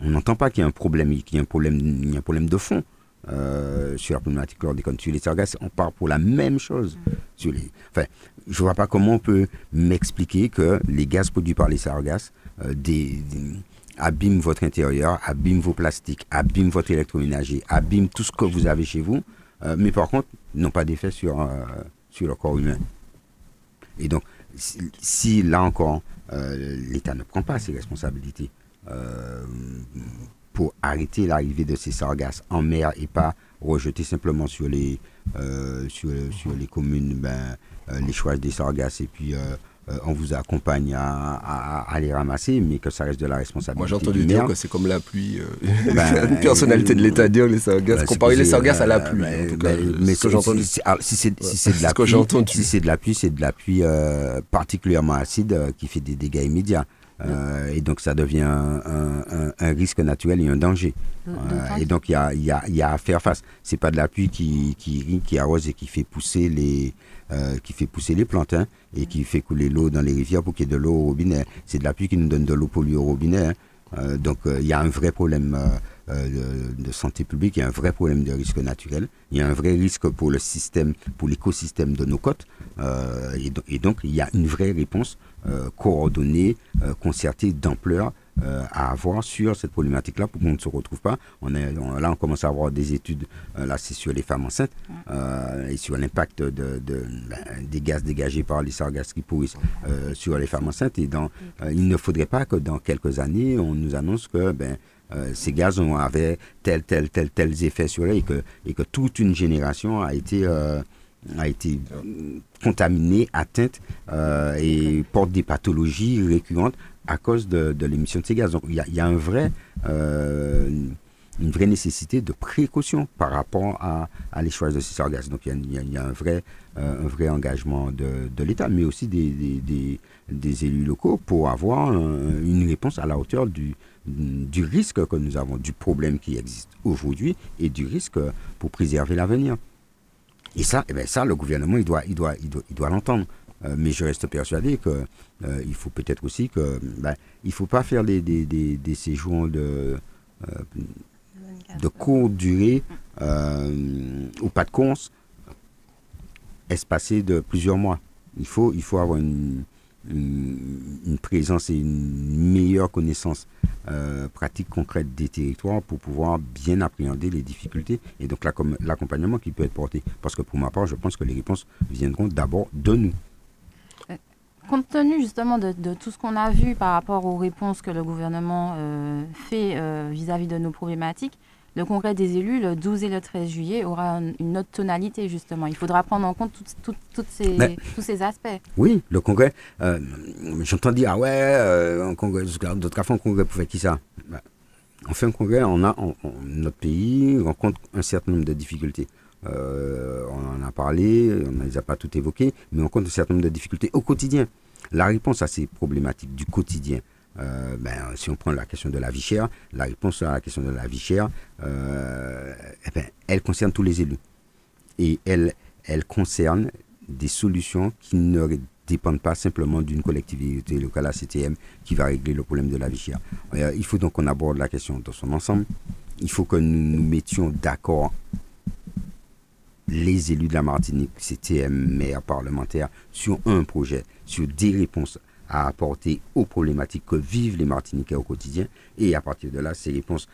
on n'entend pas qu'il y a un problème, qu'il y a un problème, il y a un problème de fond euh, sur la problématique chlordécone. Sur les sargasses, on part pour la même chose. Sur les, enfin, je ne vois pas comment on peut m'expliquer que les gaz produits par les sargasses euh, abîment votre intérieur, abîment vos plastiques, abîment votre électroménager, abîment tout ce que vous avez chez vous, euh, mais par contre, n'ont pas d'effet sur, sur le corps humain. Et donc, si là encore, l'État ne prend pas ses responsabilités, euh, pour arrêter l'arrivée de ces sargasses en mer et pas rejeter simplement sur les, euh, sur, les communes ben, euh, les choix des sargasses et puis on vous accompagne à, à, les ramasser, mais que ça reste de la responsabilité. Moi j'ai entendu dire que c'est comme la pluie. Ben, [laughs] une personnalité de l'État dire les sargasses, ben, comparer les sargasses à la pluie. mais ce que j'ai entendu. Si c'est de la pluie, si c'est de la pluie, c'est de la pluie particulièrement acide qui fait des dégâts immédiats. Euh, et donc ça devient un, risque naturel et un danger. Euh, et donc il y a, y, a, y a, à faire face. C'est pas de la pluie qui, qui, qui arrose et qui fait pousser les, euh, qui fait pousser les plantes hein, et qui fait couler l'eau dans les rivières pour qu'il y ait de l'eau au robinet. C'est de la pluie qui nous donne de l'eau polluée au robinet. Hein. donc il y a un vrai problème de, santé publique, il y a un vrai problème de risque naturel, il y a un vrai risque pour le système, pour l'écosystème de nos côtes. Et, et, donc il y a une vraie réponse euh, coordonnée, euh, concertée, d'ampleur euh, à avoir sur cette problématique-là pour qu'on ne se retrouve pas. Là, on commence à avoir des études, là, sur les femmes enceintes et sur l'impact de, des gaz dégagés par les sargasses qui pourrissent sur les femmes enceintes. Il ne faudrait pas que dans quelques années, on nous annonce que ben, ces gaz ont, avaient tel, tel, tel, tels effets sur eux et que, et que toute une génération a été a été contaminée, atteinte euh, et porte des pathologies récurrentes à cause de, l'émission de ces gaz. Donc il y a, un vrai, euh, une vraie nécessité de précaution par rapport à, à l'échouage de ces gaz. Donc il y, a, un, vrai, euh, un vrai engagement de, de l'État, mais aussi des, des, des, élus locaux pour avoir une réponse à la hauteur du, du risque que nous avons, du problème qui existe aujourd'hui et du risque pour préserver l'avenir. Et ça, eh ben ça, le gouvernement, il doit, il doit, il doit, il doit l'entendre. Euh, mais je reste persuadé que euh, il faut peut-être aussi que, ben, il faut pas faire des, des, des, séjours de euh, de courte durée ou pas de cons espacés de plusieurs mois. Il faut, il faut avoir une, une, présence et une meilleure connaissance euh, pratique concrète des territoires pour pouvoir bien appréhender les difficultés et donc l'accompagnement qui peut être porté. Parce que pour ma part, je pense que les réponses viendront d'abord de nous. Euh, compte tenu justement de, tout ce qu'on a vu par rapport aux réponses que le gouvernement euh, fait vis-à-vis de nos problématiques, le congrès des élus, le 12 et le 13 juillet, aura une autre tonalité, justement. Il faudra prendre en compte ces, tous ces aspects. Oui, le congrès, euh, j'entends dire, ah ouais, euh, un congrès, d'autres fois, un congrès pour faire qui ça? Ben, On fait un congrès, on a, notre pays rencontre un certain nombre de difficultés. Euh, on en a parlé, on ne les a pas toutes évoquées, mais on rencontre un certain nombre de difficultés au quotidien. La réponse à ces problématiques du quotidien, euh, ben, si on prend la question de la vie chère, la réponse à la question de la vie chère, euh, eh ben, elle concerne tous les élus. Et elle, elle concerne des solutions qui ne dépendent pas simplement d'une collectivité locale, la CTM, qui va régler le problème de la vie chère. Euh, il faut donc qu'on aborde la question dans son ensemble. Il faut que nous nous mettions d'accord les élus de la Martinique, CTM, maires, parlementaires, sur un projet, sur des réponses à apporter aux problématiques que vivent les Martiniquais au quotidien. Et à partir de là, ces réponses,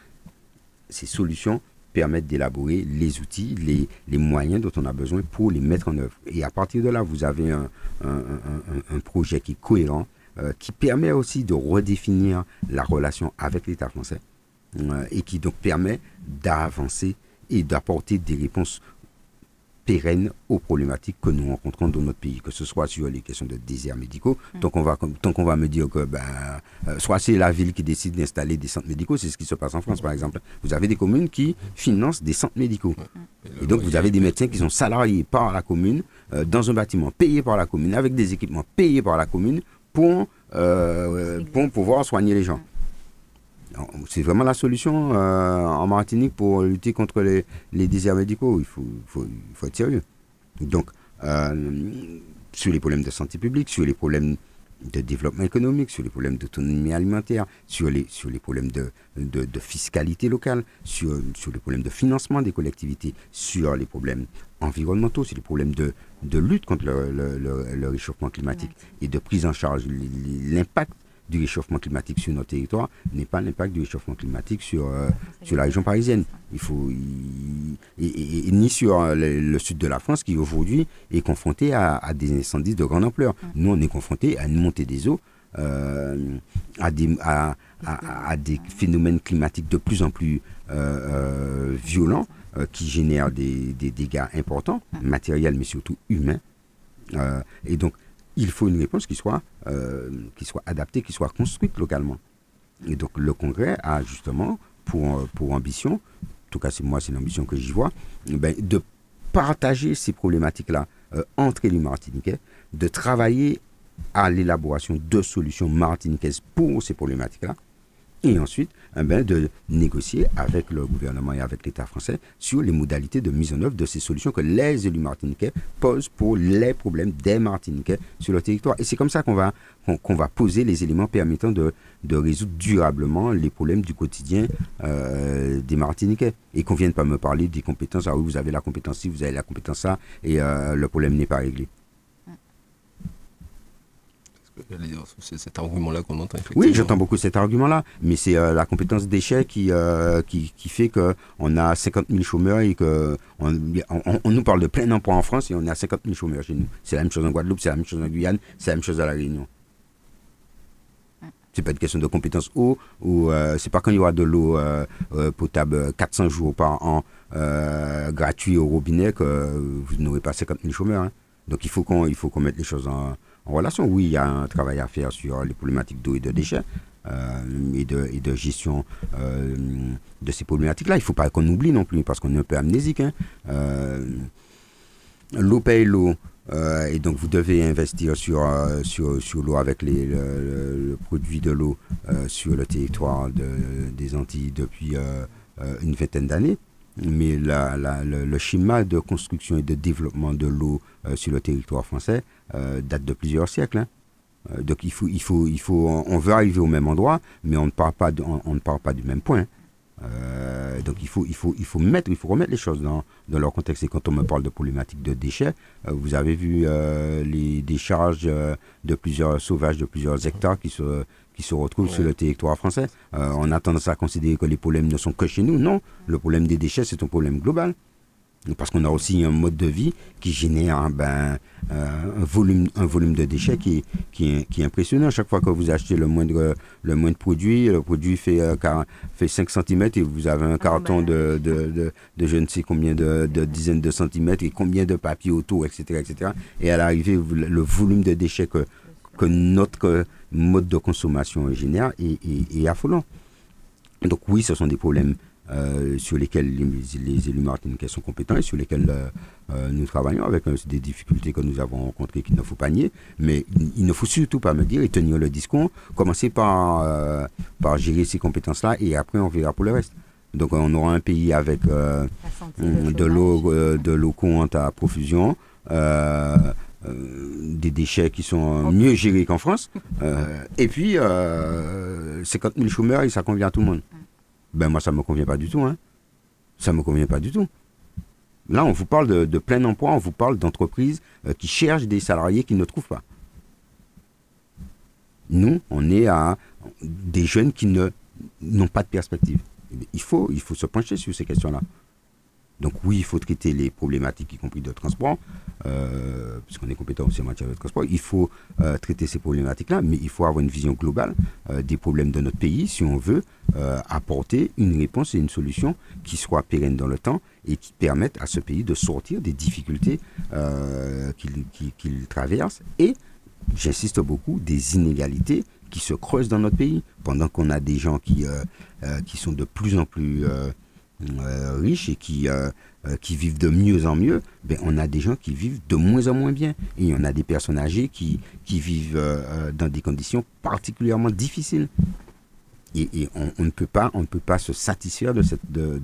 ces solutions permettent d'élaborer les outils, les, les, moyens dont on a besoin pour les mettre en œuvre. Et à partir de là, vous avez un, un, projet qui est cohérent, euh, qui permet aussi de redéfinir la relation avec l'État français euh, et qui donc permet d'avancer et d'apporter des réponses pérenne aux problématiques que nous rencontrons dans notre pays, que ce soit sur les questions de déserts médicaux. Mm. Donc on va, tant qu'on va me dire que ben, euh, soit c'est la ville qui décide d'installer des centres médicaux, c'est ce qui se passe en France par exemple. Vous avez des communes qui financent des centres médicaux. Et donc vous avez des médecins qui sont salariés par la commune, euh, dans un bâtiment payé par la commune, avec des équipements payés par la commune pour, euh, pour pouvoir soigner les gens. C'est vraiment la solution euh, en Martinique pour lutter contre les, déserts médicaux. Il faut, faut, faut être sérieux. Donc, euh, sur les problèmes de santé publique, sur les problèmes de développement économique, sur les problèmes d'autonomie alimentaire, sur les, sur les problèmes de, de, fiscalité locale, sur, sur les problèmes de financement des collectivités, sur les problèmes environnementaux, sur les problèmes de, de lutte contre le, le réchauffement climatique et de prise en charge, l'impact du réchauffement climatique sur notre territoire n'est pas l'impact du réchauffement climatique sur, euh, sur la région parisienne. Il faut, et, ni sur euh, le, sud de la France qui aujourd'hui est confronté à, des incendies de grande ampleur. Nous, on est confronté à une montée des eaux, euh, à, des, à, à, des phénomènes climatiques de plus en plus violents qui génèrent des, des, dégâts importants, matériels mais surtout humains. et donc, il faut une réponse qui soit, euh, qui soit adaptée, qui soit construite localement. Et donc le Congrès a justement pour, pour ambition, en tout cas c'est moi c'est l'ambition que j'y vois, ben, de partager ces problématiques-là euh, entre les Martiniquais, de travailler à l'élaboration de solutions martiniquaises pour ces problématiques-là, et ensuite eh ben, de négocier avec le gouvernement et avec l'État français sur les modalités de mise en œuvre de ces solutions que les élus martiniquais posent pour les problèmes des Martiniquais sur le territoire. Et c'est comme ça qu'on va, qu'on va poser les éléments permettant de, de, résoudre durablement les problèmes du quotidien euh, des Martiniquais. Et qu'on vienne pas me parler des compétences, ah oui, vous avez la compétence ci, vous avez la compétence ça, et euh, le problème n'est pas réglé. C'est cet argument-là qu'on entend. Oui, j'entends beaucoup cet argument-là, mais c'est euh, la compétence d'échec qui, euh, qui, qui, fait qu'on a 50 000 chômeurs et qu'on on, nous parle de plein emploi en France et on a 50 000 chômeurs chez nous. C'est la même chose en Guadeloupe, c'est la même chose en Guyane, c'est la même chose à La Réunion. C'est pas une question de compétence eau, ou euh, c'est pas quand il y aura de l'eau potable 400 jours par an gratuit au robinet que vous n'aurez pas 50 000 chômeurs. Hein. Donc il faut qu'on mette les choses en, en relation. Oui, il y a un travail à faire sur les problématiques d'eau et de déchets euh, et, de, gestion euh, de ces problématiques-là. Il ne faut pas qu'on oublie non plus, parce qu'on est un peu amnésique. Hein. Euh, l'eau paye l'eau. et donc vous devez investir sur, l'eau avec les, le, produit de l'eau sur le territoire de, des Antilles depuis une vingtaine d'années mais la, le, schéma de construction et de développement de l'eau sur le territoire français euh, date de plusieurs siècles. Hein. Euh, donc il faut, il faut, il faut, on veut arriver au même endroit, mais on ne part pas, on, ne part pas du même point. Euh, donc il faut, il faut, il faut mettre, il faut remettre les choses dans, dans leur contexte. Et quand on me parle de problématiques de déchets, vous avez vu les décharges de plusieurs sauvages de plusieurs hectares qui se, qui se retrouvent sur le territoire français. on a tendance à considérer que les problèmes ne sont que chez nous. Non, le problème des déchets c'est un problème global. Parce qu'on a aussi un mode de vie qui génère ben, euh, un, volume, un volume de déchets qui, qui, est, qui est impressionnant. Chaque fois que vous achetez le moindre, le moindre produit, le produit fait, euh, fait 5 cm et vous avez un carton de, de, de, je ne sais combien de, de, dizaines de centimètres et combien de papier autour, etc. etc. Et à l'arrivée, le volume de déchets que, que notre mode de consommation génère est, est affolant. Donc oui, ce sont des problèmes euh, sur lesquels les, élus martiniquais sont compétents et sur lesquels euh, euh, nous travaillons avec des difficultés que nous avons rencontrées qu'il ne faut pas nier. Mais il, ne faut surtout pas me dire et tenir le discours, commencer par, par gérer ces compétences-là et après on verra pour le reste. Donc on aura un pays avec de l'eau de l'eau courante à profusion. des déchets qui sont mieux gérés qu'en France. et puis, 50 000 chômeurs et ça convient à tout le monde. Ben moi, ça ne me convient pas du tout. Hein. Ça ne me convient pas du tout. Là, on vous parle de, plein emploi, on vous parle d'entreprises euh, qui cherchent des salariés qu'ils ne trouvent pas. Nous, on est à des jeunes qui n'ont pas de perspective. Il faut, il faut se pencher sur ces questions-là. Donc oui, il faut traiter les problématiques, y compris de transport, euh, puisqu'on est compétent aussi en matière de transport. Il faut euh, traiter ces problématiques-là, mais il faut avoir une vision globale euh, des problèmes de notre pays si on veut apporter une réponse et une solution qui soit pérenne dans le temps et qui permette à ce pays de sortir des difficultés qu'il traverse et, j'insiste beaucoup, des inégalités qui se creusent dans notre pays, pendant qu'on a des gens qui, qui sont de plus en plus euh, riches et qui, euh, euh, qui vivent de mieux en mieux, ben, on a des gens qui vivent de moins en moins bien. Et on a des personnes âgées qui, vivent dans des conditions particulièrement difficiles. Et, on, ne peut pas, se satisfaire de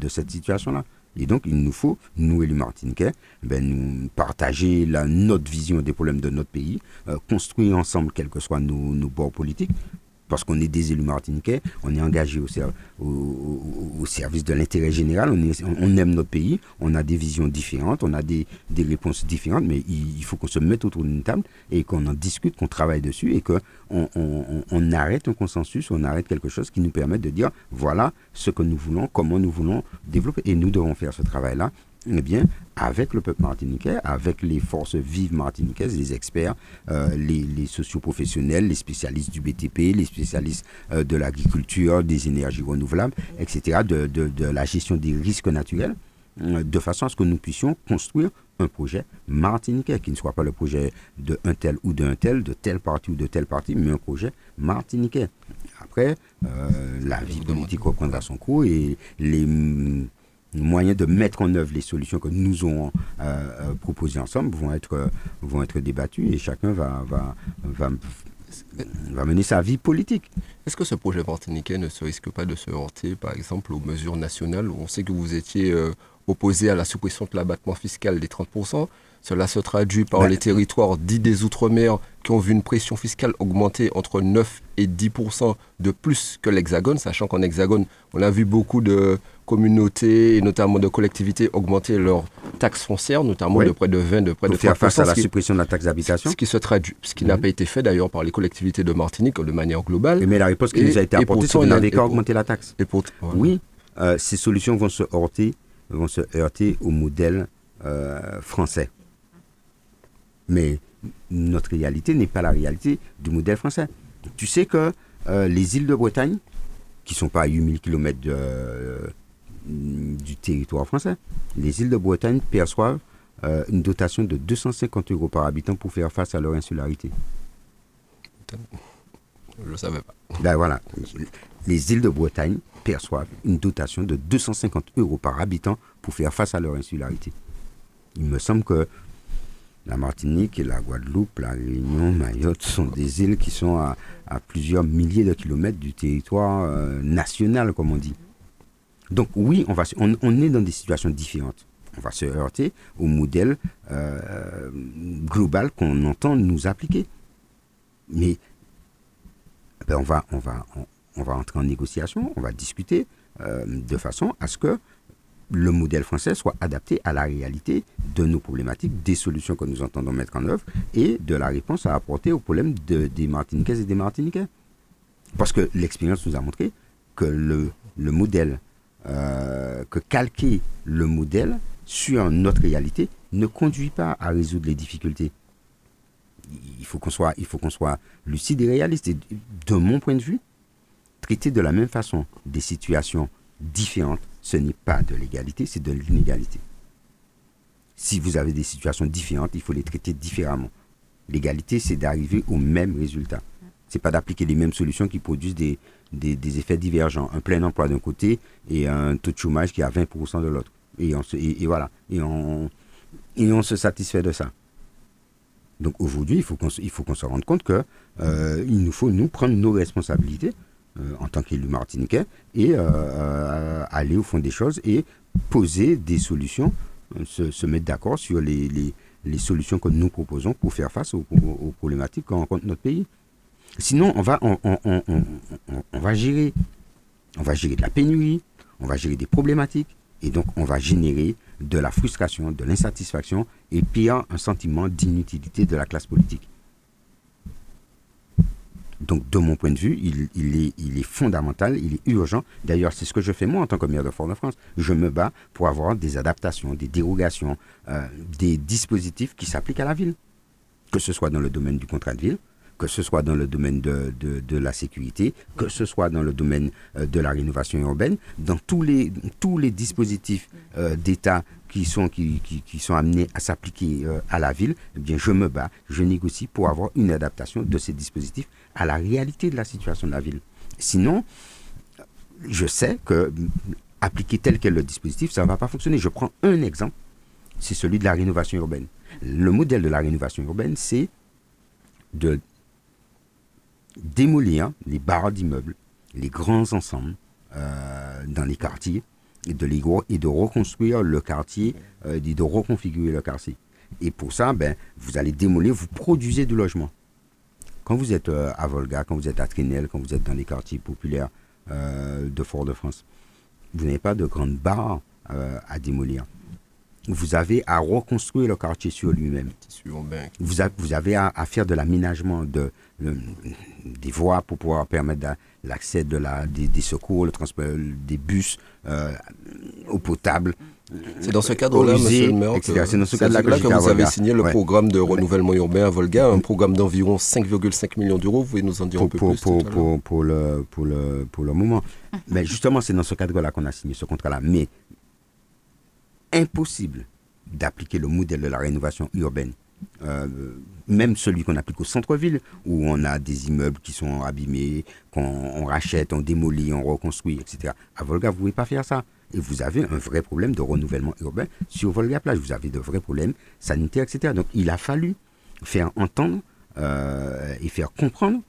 cette, situation-là. Et donc, il nous faut, nous, élus martiniquais, ben, partager notre vision des problèmes de notre pays, construire ensemble, quels que soient nos, nos bords politiques, parce qu'on est des élus martiniquais, on est engagé au, service de l'intérêt général, on, aime notre pays, on a des visions différentes, on a des, réponses différentes, mais il, faut qu'on se mette autour d'une table et qu'on en discute, qu'on travaille dessus et qu'on on, arrête un consensus, on arrête quelque chose qui nous permette de dire voilà ce que nous voulons, comment nous voulons développer. Et nous devons faire ce travail-là eh bien, avec le peuple martiniquais, avec les forces vives martiniquaises, les experts, euh, les, les socioprofessionnels, les spécialistes du BTP, les spécialistes euh, de l'agriculture, des énergies renouvelables, etc., de, de, la gestion des risques naturels, euh, de façon à ce que nous puissions construire un projet martiniquais, qui ne soit pas le projet de un tel ou d'un tel, de telle partie ou de telle partie, mais un projet martiniquais. Après, la vie politique reprendra son cours et les moyens de mettre en œuvre les solutions que nous avons euh, euh, proposées ensemble vont être, euh, vont être débattus et chacun va, va, va, va mener sa vie politique. Est-ce que ce projet martiniquais ne se risque pas de se heurter, par exemple, aux mesures nationales On sait que vous étiez opposé à la suppression de l'abattement fiscal des 30%. Cela se traduit par ben les territoires dits des Outre-mer qui ont vu une pression fiscale augmenter entre 9 et 10% de plus que l'Hexagone, sachant qu'en Hexagone, on a vu beaucoup de communautés et notamment de collectivités augmenter leurs taxes foncières, notamment de près de 20, de près Pour de faire face à la suppression de la taxe d'habitation. Ce qui se traduit, ce qui n'a mhm. pas été fait d'ailleurs par les collectivités de Martinique de manière globale. Mais la réponse qui nous a été apportée, c'est qu'on n'avait qu'à augmenter la taxe. Et pour, Oui, euh, ces solutions vont se heurter, vont se heurter au modèle euh, français. Mais notre réalité n'est pas la réalité du modèle français. Tu sais que euh, les îles de Bretagne, qui ne sont pas à 8000 km du territoire français, les îles de Bretagne perçoivent euh, une dotation de 250 euros par habitant pour faire face à leur insularité. Je ne savais pas. Ben voilà. Les îles de Bretagne perçoivent une dotation de 250 euros par habitant pour faire face à leur insularité. Il me semble que la Martinique et la Guadeloupe, la Réunion, Mayotte sont des îles qui sont à, plusieurs milliers de kilomètres du territoire euh, national, comme on dit. Donc oui, on, va, est dans des situations différentes. On va se heurter au modèle euh, global qu'on entend nous appliquer. Mais ben, on, va, entrer en négociation, on va discuter euh, de façon à ce que le modèle français soit adapté à la réalité de nos problématiques, des solutions que nous entendons mettre en œuvre et de la réponse à apporter aux problèmes des Martiniquaises et des Martiniquais. Parce que l'expérience nous a montré que le modèle, euh, que calquer le modèle sur notre réalité ne conduit pas à résoudre les difficultés. Il faut qu'on soit, lucide et réaliste. De mon point de vue, traiter de la même façon des situations différentes, ce n'est pas de l'égalité, c'est de l'inégalité. Si vous avez des situations différentes, il faut les traiter différemment. L'égalité, c'est d'arriver au même résultat. C'est pas d'appliquer les mêmes solutions qui produisent des, des, effets divergents. Un plein emploi d'un côté et un taux de chômage qui est à 20% de l'autre. Et, on et, voilà. Et on, et on se satisfait de ça. Donc aujourd'hui, il faut qu'on se rende compte que euh, il nous faut nous prendre nos responsabilités euh, en tant qu'élus martiniquais et euh, aller au fond des choses et poser des solutions, se, mettre d'accord sur les, les, solutions que nous proposons pour faire face aux, problématiques qu'on rencontre notre pays. Sinon, on va, gérer, on va gérer de la pénurie, on va gérer des problématiques, et donc on va générer de la frustration, de l'insatisfaction, et pire, un sentiment d'inutilité de la classe politique. Donc, de mon point de vue, il, est, il, est, fondamental, il est urgent. D'ailleurs, c'est ce que je fais moi en tant que maire de Fort-de-France. Je me bats pour avoir des adaptations, des dérogations, euh, des dispositifs qui s'appliquent à la ville. Que ce soit dans le domaine du contrat de ville, que ce soit dans le domaine de, de, la sécurité, que ce soit dans le domaine euh, de la rénovation urbaine, dans tous les, tous les dispositifs euh, d'État qui sont, qui, qui, sont amenés à s'appliquer euh, à la ville, eh bien, je me bats, je négocie pour avoir une adaptation de ces dispositifs à la réalité de la situation de la ville. Sinon, je sais que appliquer tel quel le dispositif, ça ne va pas fonctionner. Je prends un exemple, c'est celui de la rénovation urbaine. Le modèle de la rénovation urbaine, c'est de démolir les barres d'immeubles, les grands ensembles euh, dans les quartiers et de, les, et de reconstruire le quartier, euh, et de reconfigurer le quartier. Et pour ça, ben, vous allez démolir, vous produisez du logement. Quand vous êtes euh, à Volga, quand vous êtes à Trinel, quand vous êtes dans les quartiers populaires de Fort-de-France, vous n'avez pas de grandes barres à démolir vous avez à reconstruire le quartier sur lui-même. Vous, vous, avez à, faire de l'aménagement de, des voies pour pouvoir permettre l'accès de la, des, secours, le transport des bus euh, eau potable. C'est dans ce cadre-là, monsieur le maire, c'est dans ce cadre-là que, vous avez signé le programme de renouvellement urbain à Volga, un programme d'environ 5,5 millions d'euros. Vous pouvez nous en dire un peu pour, plus pour, pour, pour, le, pour, le, pour le moment. [laughs] Mais justement, c'est dans ce cadre-là qu'on a signé ce contrat-là. Mais impossible d'appliquer le modèle de la rénovation urbaine. Euh, même celui qu'on applique au centre-ville, où on a des immeubles qui sont abîmés, qu'on rachète, on démolit, on reconstruit, etc. À Volga, vous ne pouvez pas faire ça. Et vous avez un vrai problème de renouvellement urbain sur Volga Plage. Vous avez de vrais problèmes sanitaires, etc. Donc il a fallu faire entendre euh, et faire comprendre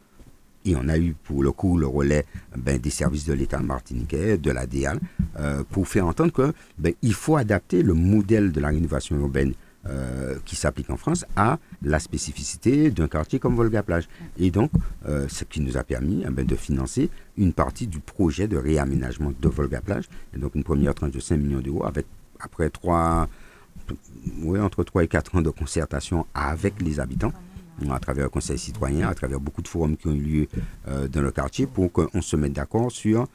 et on a eu pour le coup le relais ben, des services de l'État martiniquais, de la DEAL, euh, pour faire entendre qu'il ben, faut adapter le modèle de la rénovation urbaine euh, qui s'applique en France à la spécificité d'un quartier comme Volga-Plage. Et donc, euh, ce qui nous a permis ben, de financer une partie du projet de réaménagement de Volga-Plage, et donc une première tranche de 5 millions d'euros, avec après trois, entre 3 et 4 ans de concertation avec les habitants à travers le Conseil citoyen, à travers beaucoup de forums qui ont eu lieu euh, dans le quartier pour qu'on se mette d'accord sur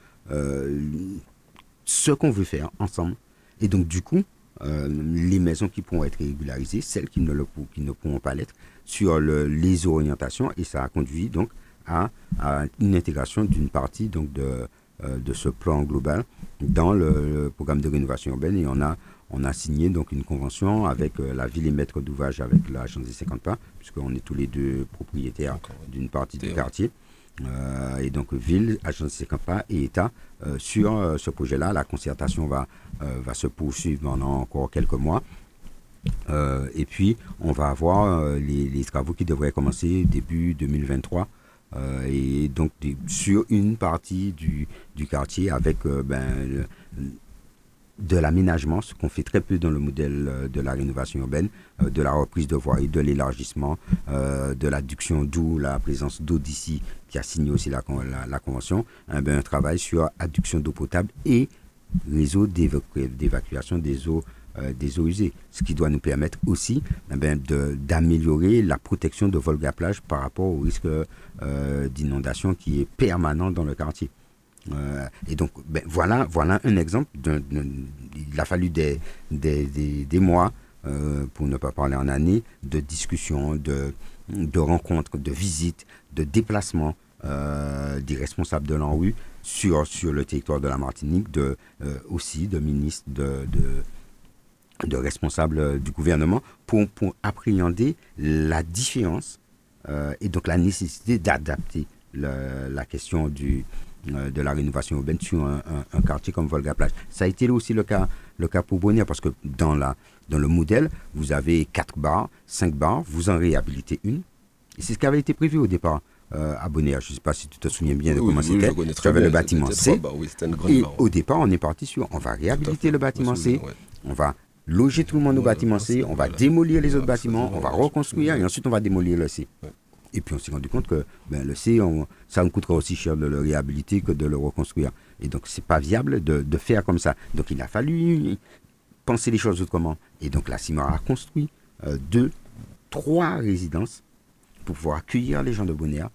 ce qu'on veut faire ensemble. Et donc, du coup, euh, les maisons qui pourront être régularisées, celles qui ne, le, qui ne pourront pas l'être, sur les orientations. Et ça a conduit donc à, une intégration d'une partie donc, de, de ce plan global dans le, programme de rénovation urbaine. Et on a on a signé donc une convention avec euh, la ville et maître d'ouvrage avec l'agence des 50 pas, puisqu'on est tous les deux propriétaires d'une partie du quartier. Euh, et donc ville, agence 50 pas et État euh, sur ce projet-là. La concertation va, va se poursuivre pendant encore quelques mois. et puis on va avoir les, travaux qui devraient commencer début 2023. et donc sur une partie du, du quartier avec ben, de l'aménagement, ce qu'on fait très peu dans le modèle euh, de la rénovation urbaine, euh, de la reprise de voies et de l'élargissement, euh, de l'adduction d'eau, la présence d'eau d'ici qui a signé aussi la, la, convention, eh ben, un travail sur adduction d'eau potable et réseau d'évacuation des eaux des eaux usées, ce qui doit nous permettre aussi eh ben, d'améliorer la protection de Volga Plage par rapport au risque d'inondation qui est permanent dans le quartier. Et donc, ben, voilà, voilà un exemple. il a fallu des, des, mois, pour ne pas parler en années, de discussions, de, de rencontres, de visites, de déplacements des responsables de l'ANRU sur, sur le territoire de la Martinique, de, aussi de ministres, de, de, de responsables du gouvernement, pour, pour appréhender la différence euh, et donc la nécessité d'adapter la question du, euh, de la rénovation urbaine sur un, quartier comme Volga-Plage. Ça a été aussi le cas, le cas pour Bonnier, parce que dans, la, dans le modèle, vous avez 4 bars, 5 bars, vous en réhabilitez une. Et c'est ce qui avait été prévu au départ. Euh, à Bonnier. Je ne sais pas si tu te souviens bien de comment c'était. Tu avais le bâtiment C. et au départ, on est parti sur on va réhabiliter le bâtiment C, on va loger tout le monde au bâtiment C, on va démolir les autres bâtiments, on va reconstruire et ensuite on va démolir le C. Et puis on s'est rendu compte que ben, le C, ça nous coûtera aussi cher de le réhabiliter que de le reconstruire. Et donc c'est pas viable de, faire comme ça. Donc il a fallu penser les choses autrement. Et donc la CIMAR a construit euh, deux, trois résidences pour pouvoir accueillir les gens de Bonéa.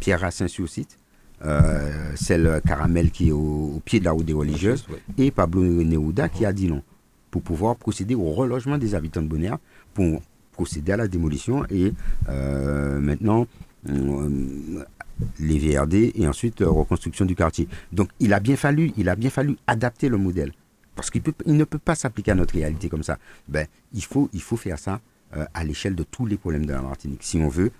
Pierre Racine sur site, euh, celle Caramel qui est au, pied de la route des religieuses, et Pablo Neruda qui a dit non pour pouvoir procéder au relogement des habitants de Bonaire, pour procéder à la démolition et euh, maintenant euh, les VRD et ensuite euh, reconstruction du quartier. Donc il a bien fallu, il a bien fallu adapter le modèle parce qu'il il ne peut pas s'appliquer à notre réalité comme ça. Ben il faut il faut faire ça à l'échelle de tous les problèmes de la Martinique si on veut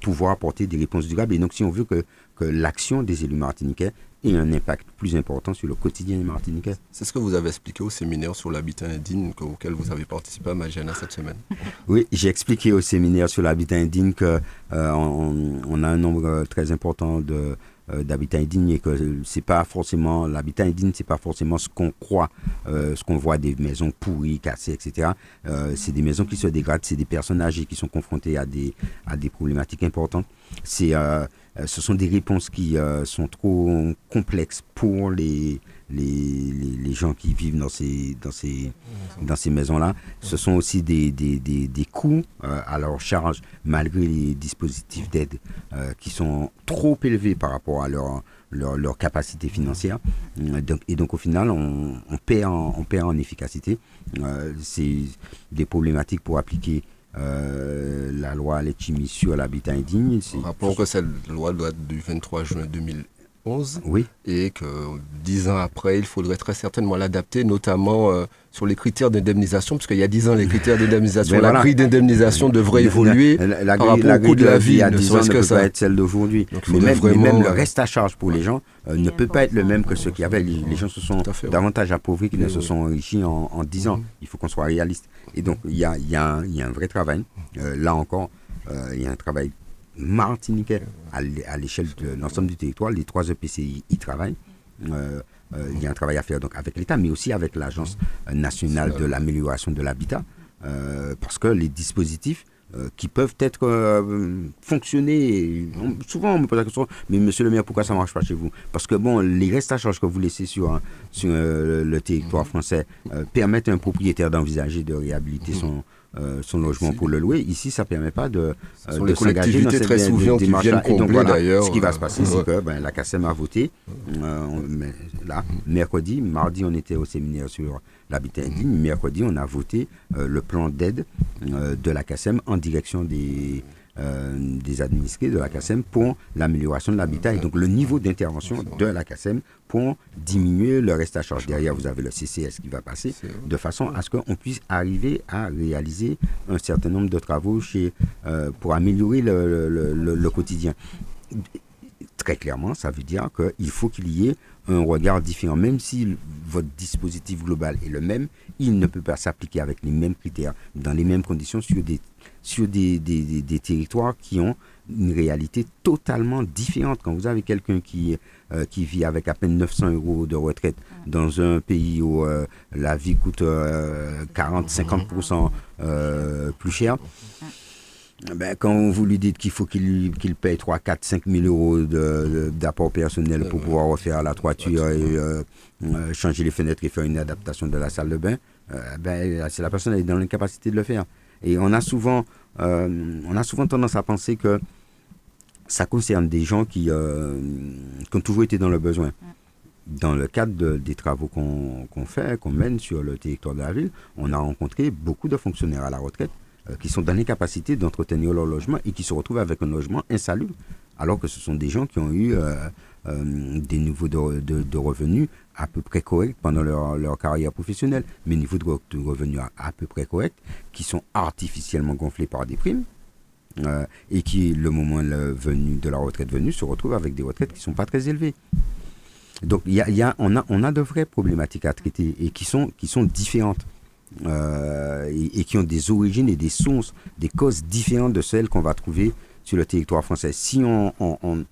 pouvoir apporter des réponses durables et donc si on veut que, que l'action des élus martiniquais et un impact plus important sur le quotidien des Martiniquais. C'est ce que vous avez expliqué au séminaire sur l'habitat indigne auquel vous avez participé à Magena cette semaine. Oui, j'ai expliqué au séminaire sur l'habitat indigne qu'on euh, on a un nombre très important de euh, d'habitat indigne et que c'est pas forcément l'habitat indigne c'est pas forcément ce qu'on croit euh, ce qu'on voit des maisons pourries cassées etc c'est des maisons qui se dégradent c'est des personnes âgées qui sont confrontées à des à des problématiques importantes c'est euh, ce sont des réponses qui euh, sont trop complexes pour les, les, les, gens qui vivent dans ces, dans ces, dans ces maisons-là. Ce sont aussi des, des, des, coûts euh, à leur charge, malgré les dispositifs d'aide qui sont trop élevés par rapport à leur, leur, leur capacité financière. Et donc, au final, on, on, perd, en, on perd en efficacité. C'est des problématiques pour appliquer euh, la loi Letchimi sur l'habitat indigne. Rappelons que cette loi date du 23 juin 2011. Oui. Et que dix ans après, il faudrait très certainement l'adapter, notamment euh, sur les critères d'indemnisation, parce qu'il y a dix ans, les critères d'indemnisation, [laughs] la grille d'indemnisation devrait évoluer la, par rapport au coût de la vie. À 10 ans ne peut pas être celle d'aujourd'hui. Mais, même, même le reste à charge pour les gens euh, ne peut pas être le même que ce qu'il y avait. Les, gens se sont davantage appauvris qu'ils ne se sont enrichis en, en 10 ans. Il faut qu'on soit réaliste. Et donc, il y a, y, a y a, un vrai travail. Euh, là encore, euh, il y a un travail martiniquais à l'échelle de l'ensemble du territoire. Les trois EPCI y travaillent. Euh, il y a un travail à faire donc avec l'État, mais aussi avec l'Agence nationale de l'amélioration de l'habitat, parce que les dispositifs euh, qui peuvent être euh, fonctionner. souvent, on me pose la question, mais monsieur le maire, pourquoi ça ne marche pas chez vous? Parce que, bon, les restes à charge que vous laissez sur, sur euh, le territoire français permettent à un propriétaire d'envisager de réhabiliter son, son logement pour le louer. Ici, ça ne permet pas de, de s'engager dans cette très. Et donc, voilà, ce qui va se passer, c'est que ben, la CACEM a voté. là, mercredi, mardi, on était au séminaire sur l'habitat indigne. Mercredi, on a voté euh, le plan d'aide euh, de la CACEM en direction des, euh, des administrés de la CACEM pour l'amélioration de l'habitat et donc le niveau d'intervention de la CACEM pour diminuer le reste à charge. Derrière, vous avez le CCS qui va passer de façon à ce qu'on puisse arriver à réaliser un certain nombre de travaux chez, pour améliorer le, le, le quotidien très clairement, ça veut dire qu'il faut qu'il y ait un regard différent. Même si votre dispositif global est le même, il ne peut pas s'appliquer avec les mêmes critères, dans les mêmes conditions, sur des, sur des, des, territoires qui ont une réalité totalement différente. Quand vous avez quelqu'un qui, euh, qui vit avec à peine 900 euros de retraite dans un pays où euh, la vie coûte 40-50% euh, plus cher, ben, quand vous lui dites qu'il faut qu'il paye 3, 4, 5 000 euros d'apport personnel pour pouvoir refaire la toiture et changer les fenêtres et faire une adaptation de la salle de bain, euh, ben, c'est la personne qui est dans l'incapacité de le faire. Et on a souvent, on a souvent tendance à penser que ça concerne des gens qui, qui ont toujours été dans le besoin. Dans le cadre des travaux qu'on fait, qu'on mène sur le territoire de la ville, on a rencontré beaucoup de fonctionnaires à la retraite qui sont dans l'incapacité d'entretenir leur logement et qui se retrouvent avec un logement insalubre, alors que ce sont des gens qui ont eu euh, des niveaux de, revenus à peu près corrects pendant leur, carrière professionnelle, mais niveaux de, revenus à, peu près corrects, qui sont artificiellement gonflés par des primes, euh, et qui, le moment venu, de la retraite venue, se retrouvent avec des retraites qui ne sont pas très élevées. Donc y y a, on, a, on a de vraies problématiques à traiter et qui sont, qui sont différentes. Euh, et, qui ont des origines et des sources, des causes différentes de celles qu'on va trouver sur le territoire français. Si on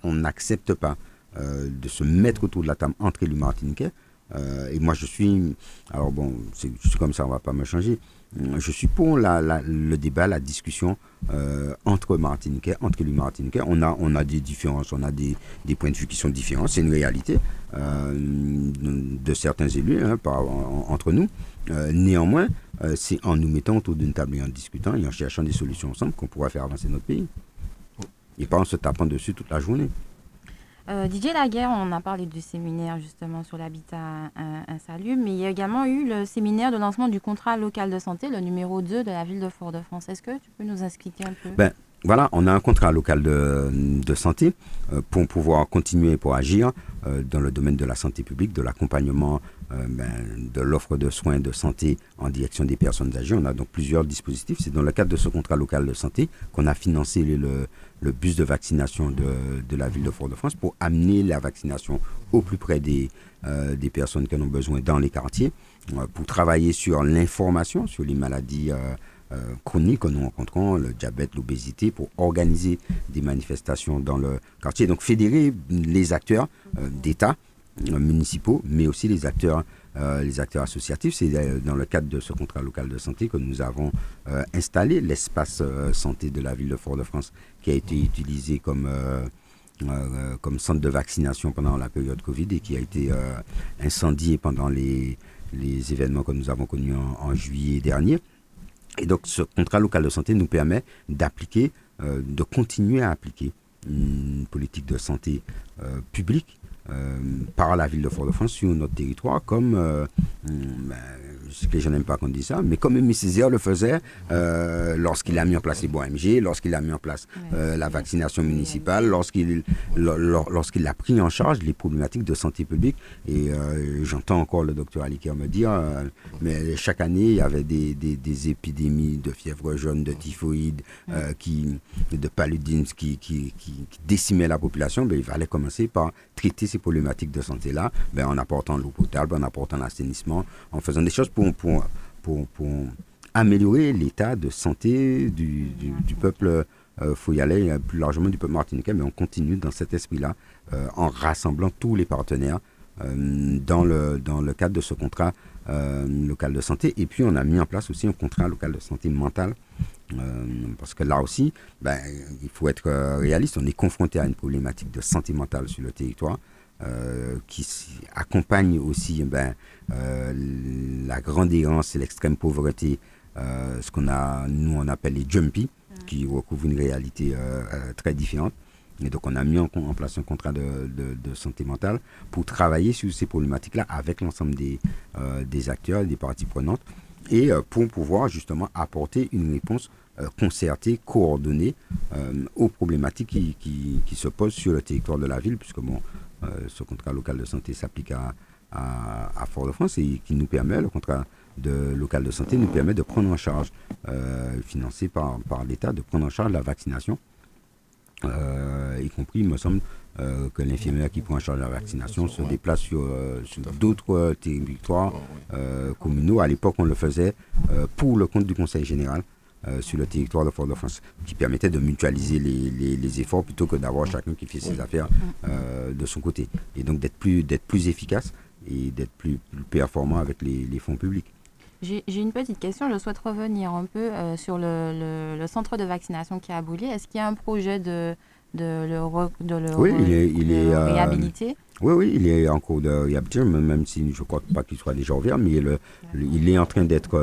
n'accepte pas euh, de se mettre autour de la table entre élus martiniquais. Euh, et moi, je suis. Alors, bon, suis comme ça, on ne va pas me changer. Je suis pour la, le débat, la discussion euh, entre Martiniquais, entre élus martiniquais. On a, on a des différences, on a des, des points de vue qui sont différents. C'est une réalité de certains élus hein, entre nous. néanmoins, c'est en nous mettant autour d'une table et en discutant et en cherchant des solutions ensemble qu'on pourra faire avancer notre pays. Et pas en se tapant dessus toute la journée. Euh, Didier Laguerre, on a parlé du séminaire justement sur l'habitat insalubre, mais il y a également eu le séminaire de lancement du contrat local de santé, le numéro 2 de la ville de Fort-de-France. Est-ce que tu peux nous expliquer un peu? Ben, Voilà, on a un contrat local de, santé euh, pour pouvoir continuer, pour agir euh, dans le domaine de la santé publique, de l'accompagnement euh, ben, de l'offre de soins de santé en direction des personnes âgées. On a donc plusieurs dispositifs. C'est dans le cadre de ce contrat local de santé qu'on a financé le, le, bus de vaccination de, de la ville de Fort-de-France pour amener la vaccination au plus près des, euh, des personnes qui en ont besoin dans les quartiers, euh, pour travailler sur l'information sur les maladies chroniques que nous rencontrons, le diabète, l'obésité, pour organiser des manifestations dans le quartier. Donc fédérer les acteurs d'État euh, municipaux, mais aussi les acteurs, euh, les acteurs associatifs. C'est euh, dans le cadre de ce contrat local de santé que nous avons installé l'espace santé de la ville de Fort-de-France, qui a été utilisé comme centre de vaccination pendant la période Covid et qui a été incendié pendant les, événements que nous avons connus en, juillet dernier. Et donc ce contrat local de santé nous permet d'appliquer, de continuer à appliquer une politique de santé publique euh, par la ville de Fort-de-France sur notre territoire, comme euh, ben, ce que je n'aime pas qu'on dise ça, mais comme M. Césaire le faisait euh, lorsqu'il a mis en place les BOMG, lorsqu'il a mis en place euh, la vaccination municipale, lorsqu'il lorsqu'il a pris en charge les problématiques de santé publique. Et j'entends encore le docteur Aliker me dire, mais chaque année, il y avait des, des, épidémies de fièvre jaune, de typhoïde, qui, de paludisme qui, qui, qui, décimaient la population. Ben, il fallait commencer par traiter ces problématiques de santé-là ben, en apportant l'eau potable, en apportant l'assainissement, en faisant des choses pour, pour, pour, améliorer l'état de santé du, du, peuple. Il euh, euh, plus largement du peuple martiniquais, mais on continue dans cet esprit-là euh, en rassemblant tous les partenaires dans, le, dans le cadre de ce contrat local de santé. Et puis on a mis en place aussi un contrat local de santé mentale. parce que là aussi, ben, il faut être réaliste, on est confronté à une problématique de santé mentale sur le territoire. Euh, qui accompagne aussi ben, euh, la grande errance et l'extrême pauvreté, euh, ce qu'on a, nous on appelle les jumpy, qui recouvrent une réalité très différente. Et donc on a mis en, place un contrat de, de, santé mentale pour travailler sur ces problématiques-là avec l'ensemble des, des acteurs, des parties prenantes, et pour pouvoir justement apporter une réponse concertée, coordonnée aux problématiques qui, qui, qui, se posent sur le territoire de la ville, puisque bon, ce contrat local de santé s'applique à, à, Fort-de-France et qui nous permet, le contrat de, local de santé nous permet de prendre en charge, euh, financé par, par l'État, de prendre en charge la vaccination, euh, y compris, il me semble, que l'infirmière qui prend en charge la vaccination se déplace sur, d'autres territoires communaux. À l'époque, on le faisait pour le compte du Conseil général. Euh, sur le territoire de Fort-de-France, qui permettait de mutualiser les, efforts plutôt que d'avoir chacun qui fait ses affaires euh, de son côté. Et donc d'être plus, plus efficace et d'être plus, performant avec les, fonds publics. J'ai une petite question. Je souhaite revenir un peu euh, sur le, centre de vaccination qui a aboulé. Est-ce qu'il y a un projet de, de le, de le, oui, il est, il est réhabiliter? Oui, oui, il est en cours de réhabilitation, même si je ne crois pas qu'il soit déjà ouvert, mais le, il est en train d'être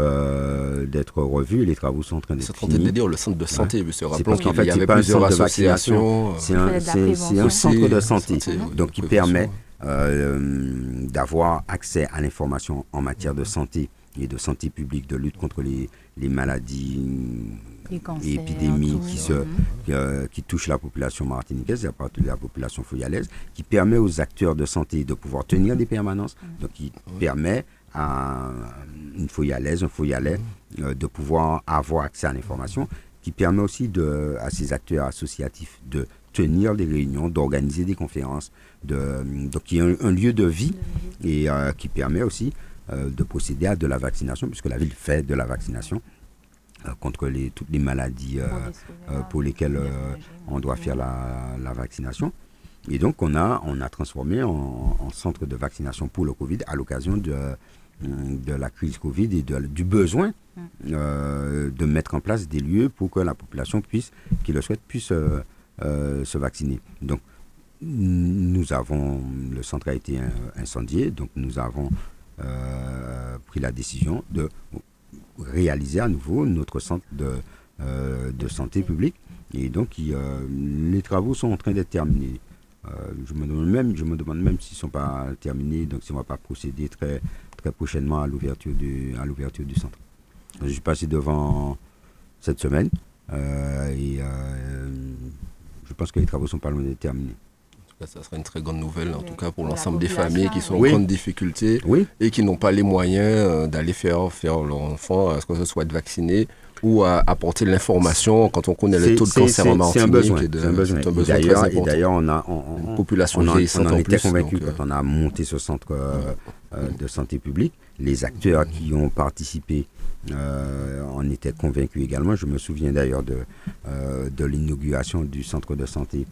d'être revu, les travaux sont en train d'être finis. C'est le centre de santé, monsieur. Rappelons qu'il y avait plusieurs associations. C'est un, un, centre de santé, donc qui permet euh, d'avoir accès à l'information en matière de santé et de santé publique, de lutte contre les, les maladies et épidémies qui, se, euh, qui touchent la population martiniquaise, de la population foyalaise, qui permet aux acteurs de santé de pouvoir tenir des permanences, donc qui permet à une foyalaise, un foyalais, euh, de pouvoir avoir accès à l'information, qui permet aussi de, à ces acteurs associatifs de tenir des réunions, d'organiser des conférences, de, donc il y a un, lieu de vie. et euh, qui permet aussi de procéder à de la vaccination, puisque la ville fait de la vaccination euh, contre les, toutes les maladies pour lesquelles on doit faire la, vaccination. Et donc on a, on a transformé en, centre de vaccination pour le Covid à l'occasion de, de la crise Covid et du besoin mm. de mettre en place des lieux pour que la population puisse, qui le souhaite, puisse euh, se vacciner. Donc, nous avons, le centre a été incendié, donc nous avons euh, pris la décision de réaliser à nouveau notre centre de, euh, de santé publique. Et donc, les travaux sont en train d'être terminés. je, me demande même, je me demande même s'ils ne sont pas terminés, donc si on ne va pas procéder très, très prochainement à l'ouverture du, à l'ouverture du centre. Je suis passé devant cette semaine et je pense que les travaux sont pas loin d'être terminés. En ça serait une très grande nouvelle, en tout cas pour l'ensemble des familles qui sont en grande difficulté et qui n'ont pas les moyens euh, d'aller faire, faire leur enfant, à ce que ce soit être vacciné ou à apporter l'information quand on connaît le taux de cancer en Martinique. C'est un besoin. C'est un besoin. Et d'ailleurs, on a, une population on, on, on en était convaincu quand euh, on a monté ce centre euh, de santé publique. Les acteurs qui ont participé euh, on était convaincus également. Je me souviens d'ailleurs de, euh, de l'inauguration du centre de santé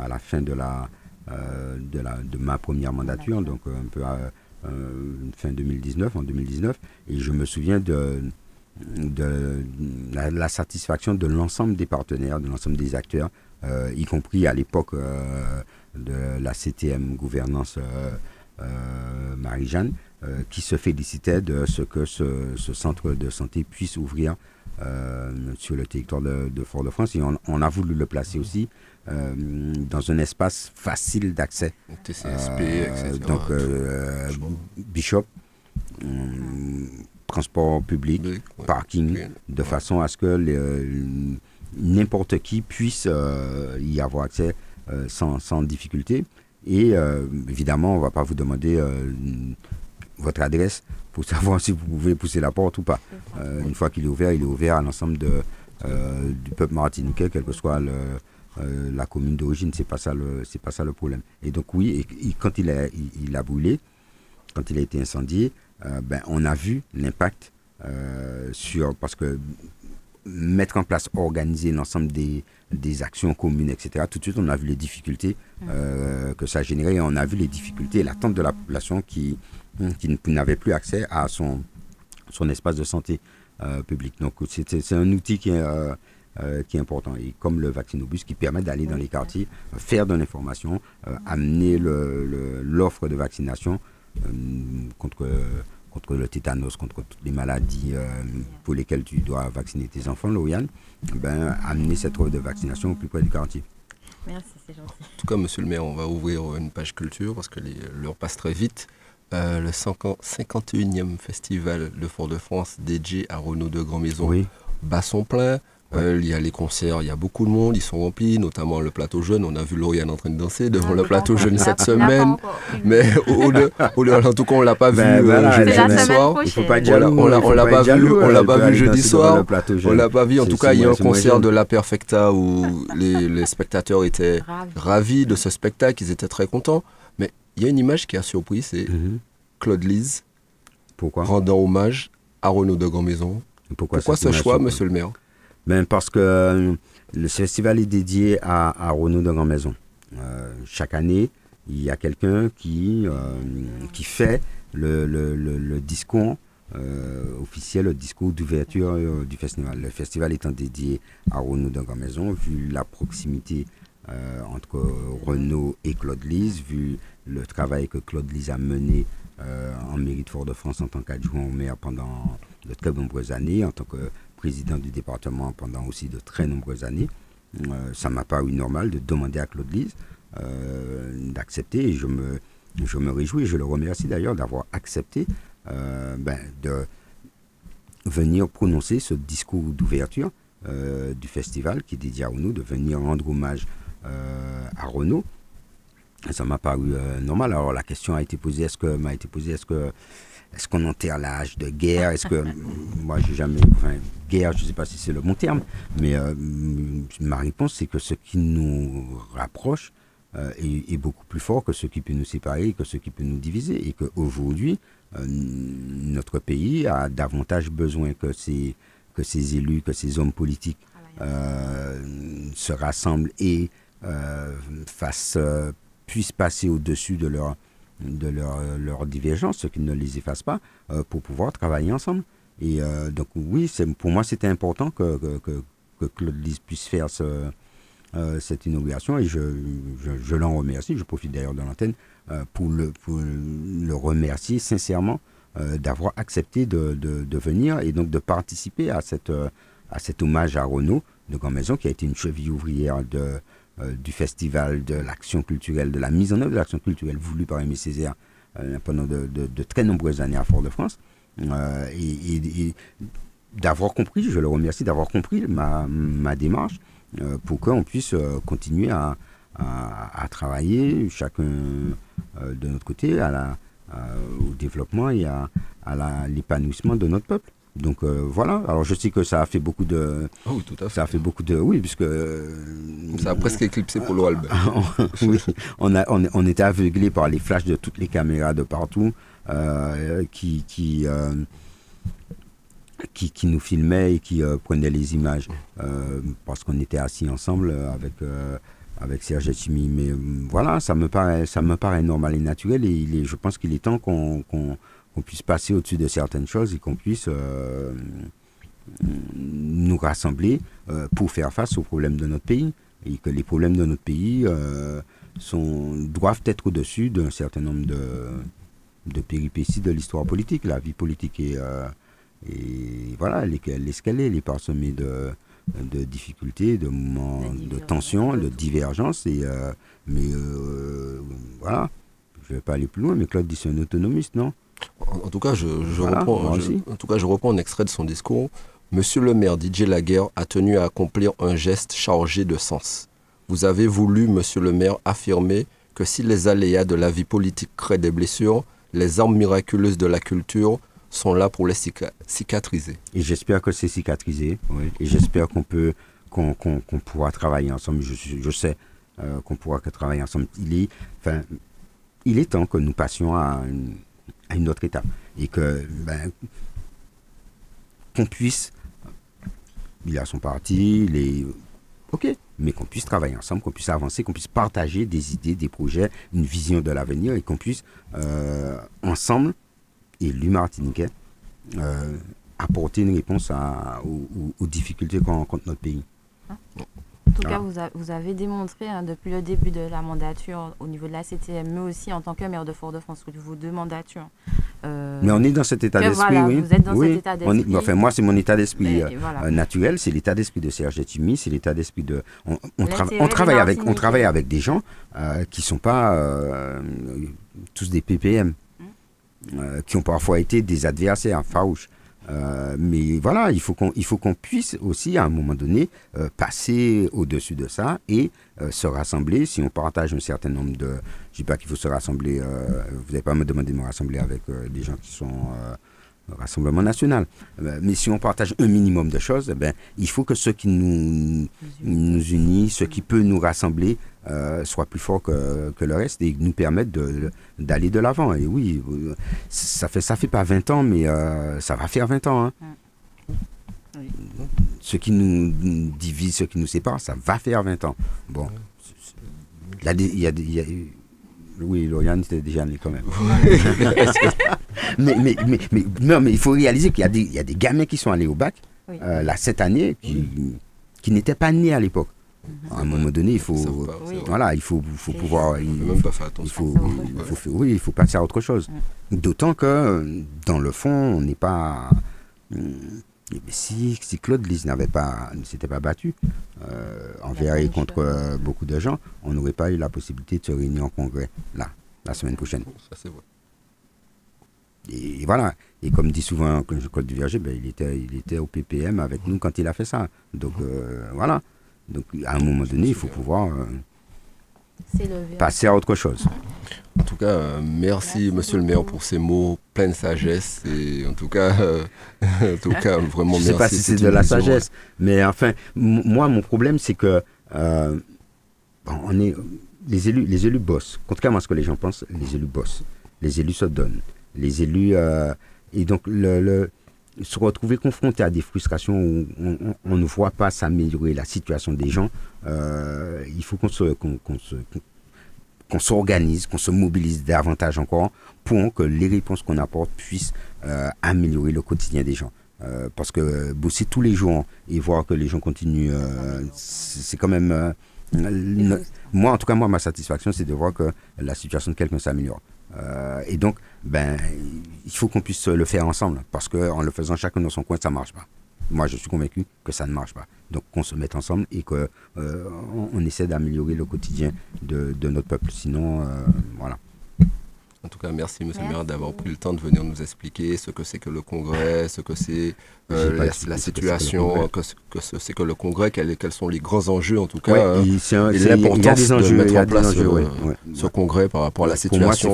à la fin de, la, euh, de, la, de ma première mandature, donc un peu à fin 2019, en 2019. Et je me souviens de, de la, satisfaction de l'ensemble des partenaires, de l'ensemble des acteurs, y compris à l'époque de la CTM gouvernance Marie-Jeanne. Euh, qui se félicitait de ce que ce, centre de santé puisse ouvrir euh, sur le territoire de, Fort-de-France. Et on, a voulu le placer aussi euh, dans un espace facile d'accès. TCSP, etc. Donc, Bishop, transport public, parking, de façon à ce que n'importe qui puisse y avoir accès sans, sans, difficulté. Et évidemment, on ne va pas vous demander votre adresse pour [laughs] savoir si vous pouvez pousser la porte ou pas. Euh, une fois qu'il est ouvert, il est ouvert à l'ensemble de, euh, du peuple martiniquais, quelle que soit le, euh, la commune d'origine. C'est pas ça le c'est pas ça le problème. Et donc oui, et, quand il a il, a brûlé, quand il a été incendié, ben on a vu l'impact sur parce que mettre en place, organiser l'ensemble des, des, actions communes, etc. Tout de suite, on a vu les difficultés mmh. que ça générait et on a vu les difficultés et l'attente de la population qui, qui n'avait plus accès à son, son espace de santé euh, public. Donc c'est un outil qui est, euh, euh, qui est important. Et comme le vaccinobus qui permet d'aller dans les quartiers, faire de l'information, amener l'offre de vaccination contre, contre le tétanos, contre toutes les maladies pour lesquelles tu dois vacciner tes enfants, Lauriane, ben, amener cette offre de vaccination au plus près du quartier. Merci, c'est gentil. En tout cas, monsieur le maire, on va ouvrir une page culture parce que l'heure passe très vite. Euh, le 51e festival de Fort-de-France dédié à Renault de Grand Maison oui. bat son plein. Euh, il y a les concerts, il y a beaucoup de monde, ils sont remplis, notamment le plateau jeune. On a vu Lauriane en train de danser devant le plateau jeune cette semaine. Mais au, en tout cas, on l'a pas [laughs] ben vu euh, jeudi soir. on l'a pas vu, on l'a pas vu jeudi soir. On l'a pas vu. En tout cas, il y a un concert de La Perfecta où les, spectateurs étaient ravis de ce spectacle, ils étaient très contents. Il y a une image qui a surpris, c'est mhm. Claude Lise Pourquoi? rendant hommage à Renaud de Grand Maison. Pourquoi, ce choix, monsieur le maire? Ben Parce que euh, le festival est dédié à, Renaud de Grand Maison. Euh, chaque année, il y a quelqu'un qui, euh, qui fait le, discours officiel, le discours d'ouverture du festival. Le festival étant dédié à Renaud de Grand Maison, vu la proximité entre Renault et Claude Lise, vu le travail que Claude Lise a mené en mairie de Fort-de-France en tant qu'adjoint au maire pendant de très nombreuses années, en tant que président du département pendant aussi de très nombreuses années. ça m'a paru normal de demander à Claude Lise d'accepter et je me, je me réjouis, je le remercie d'ailleurs d'avoir accepté ben, de venir prononcer ce discours d'ouverture euh, du festival qui est dédié à Renault, de venir rendre hommage euh, à Renault. Ça m'a paru euh, normal. Alors la question a été posée, est-ce que m'a été posée, est-ce que est-ce qu'on enterre l'âge de guerre? Est-ce que [laughs] moi j'ai jamais, enfin guerre, je ne sais pas si c'est le bon terme, mais ma réponse c'est que ce qui nous rapproche est, est, beaucoup plus fort que ce qui peut nous séparer, que ce qui peut nous diviser, et qu'aujourd'hui euh, notre pays a davantage besoin que ces, que ces élus, que ces hommes politiques euh, se rassemblent et euh, puissent passer au-dessus de leur de leur, leur divergence, ce qui ne les efface pas, pour pouvoir travailler ensemble. Et donc oui, pour moi c'était important que, que, que, Claude Lise puisse faire ce, cette inauguration et je, je, je l'en remercie. Je profite d'ailleurs de l'antenne euh, pour, le, le remercier sincèrement euh, d'avoir accepté de, de, venir et donc de participer à, cette, euh, à cet hommage à Renault de Grand Maison, qui a été une cheville ouvrière de, du festival, de l'action culturelle, de la mise en œuvre de l'action culturelle voulue par Aimé Césaire pendant de, très nombreuses années à Fort-de-France. et, d'avoir compris, je le remercie d'avoir compris ma, ma démarche pour qu'on puisse continuer à, travailler chacun euh, de notre côté à la, au développement et à, à l'épanouissement de notre peuple. Donc euh, voilà. Alors je sais que ça a fait beaucoup de. Oh oui, tout à fait. Ça a fait beaucoup de. Oui, puisque. Euh, ça a presque éclipsé Polo Albert. [laughs] [laughs] oui, on, a, on, on, était aveuglé par les flashs de toutes les caméras de partout qui. qui qui, qui, nous filmaient et qui prenaient les images parce qu'on était assis ensemble avec avec Serge Chimi. Mais euh, voilà, ça me paraît, ça me paraît normal et naturel. Et il est, je pense qu'il est temps qu'on puisse passer au-dessus de certaines choses et qu'on puisse euh, nous rassembler euh, pour faire face aux problèmes de notre pays. Et que les problèmes de notre pays sont, doivent être au-dessus d'un certain nombre de, de péripéties de l'histoire politique. La vie politique est, et voilà, elle est parsemée de de difficultés, de moments de tension, de divergence. Et, euh, mais euh, voilà, je ne vais pas aller plus loin, mais Claude dit c'est un autonomiste, non? En, tout cas, je, reprends, en tout cas, je reprends un extrait de son discours. Monsieur le maire Didier Laguerre a tenu à accomplir un geste chargé de sens. Vous avez voulu, monsieur le maire, affirmer que si les aléas de la vie politique créent des blessures, les armes miraculeuses de la culture sont là pour les cicatriser. Et j'espère que c'est cicatrisé. Et j'espère qu'on peut, qu'on pourra travailler ensemble. Je, je sais euh, qu'on pourra travailler ensemble. Il est, enfin, il est temps que nous passions à une, à une autre étape et que ben, qu'on puisse. Il a son parti, les Ok, mais qu'on puisse travailler ensemble, qu'on puisse avancer, qu'on puisse partager des idées, des projets, une vision de l'avenir et qu'on puisse euh, ensemble et Martiniquais euh, apporter une réponse à, aux, difficultés qu'on rencontre notre pays. En tout cas, vous, avez démontré hein, depuis le début de la mandature au niveau de la CTM, mais aussi en tant que maire de Fort-de-France, au niveau de mandatures. Euh, mais on est dans cet état d'esprit, oui. Vous êtes dans cet état d'esprit. Enfin, moi, c'est mon état d'esprit euh, naturel, c'est l'état d'esprit de Serge Timi, c'est l'état d'esprit de. On, on, travaille avec, on travaille avec des gens qui ne sont pas tous des PPM. Euh, qui ont parfois été des adversaires farouches. Euh, mais voilà, il faut qu'on qu'on puisse aussi à un moment donné euh, passer au-dessus de ça et se rassembler. Si on partage un certain nombre de, je dis pas qu'il faut se rassembler. vous n'allez pas me demander de me rassembler avec des gens qui sont Rassemblement national. mais si on partage un minimum de choses, eh ben, il faut que ce qui nous, nous unit, ce qui peut nous rassembler, euh, soit plus fort que, que, le reste et nous permettre d'aller de l'avant. Et oui, ça fait, ça fait pas 20 ans, mais euh, ça va faire 20 ans. Hein. Ce qui nous divise, ce qui nous sépare, ça va faire 20 ans. Bon, il y a, y a oui, Lauriane était déjà né quand même. [laughs] mais, mais, mais, mais, non, mais il faut réaliser qu'il y, y, a des gamins qui sont allés au bac euh, là, cette année qui, qui n'étaient pas nés à l'époque. À un moment donné, il faut, pas, voilà, il faut, faut pouvoir, il, même pas faire il attention. faut, il faut faire- oui, il faut passer à autre chose. D'autant que, dans le fond, on n'est pas. hum, Si, si Claude Lise n'avait pas, ne s'était pas battu euh, envers et contre euh, beaucoup de gens, on n'aurait pas eu la possibilité de se réunir en congrès là, la semaine prochaine. Ça, c'est vrai. Et voilà. Et comme dit souvent Claude Duverger, ben, il, était, il était au PPM avec nous quand il a fait ça. Donc euh, voilà. Donc à un moment donné, il faut pouvoir euh, passer à autre chose. En tout cas, euh, merci, Merci Monsieur le maire pour ces mots pleins de sagesse. Et en tout cas, euh, [laughs] en tout cas vraiment Je ne sais pas merci. si c'est de la vision, sagesse, mais enfin, moi, mon problème, c'est que euh, bon, on est, les, élus, les élus bossent. Contrairement à ce que les gens pensent, les élus bossent. Les élus se donnent. Les élus. euh, et donc, le, le- se retrouver confronté à des frustrations où on, on- on ne voit pas s'améliorer la situation des gens, euh, il faut qu'on se. qu'on- qu'on se- qu'on s'organise, qu'on se mobilise davantage encore pour que les réponses qu'on apporte puissent euh, améliorer le quotidien des gens. Euh, parce que bosser tous les jours et voir que les gens continuent, euh, c'est quand même... moi, en tout cas, moi, ma satisfaction, c'est de voir que la situation de quelqu'un s'améliore. Euh, et donc, ben, il faut qu'on puisse le faire ensemble, parce qu'en le faisant chacun dans son coin, ça marche pas. Moi, je suis convaincu que ça ne marche pas. Donc, qu'on se mette ensemble et qu'on on, on essaie d'améliorer le quotidien de, de notre peuple. Sinon, euh, voilà. En tout cas, merci, Monsieur le maire, d'avoir pris le temps de venir nous expliquer ce que c'est que le congrès, ce que c'est euh, la, expliqué la ce que c'est que le situation, que, ce que ce- c'est que le congrès, quels, quels sont les grands enjeux, en tout cas, Ouais, hein, et un- l'importance de enjeux, mettre en place, enjeux, euh, ouais. ce congrès par rapport à la moi, situation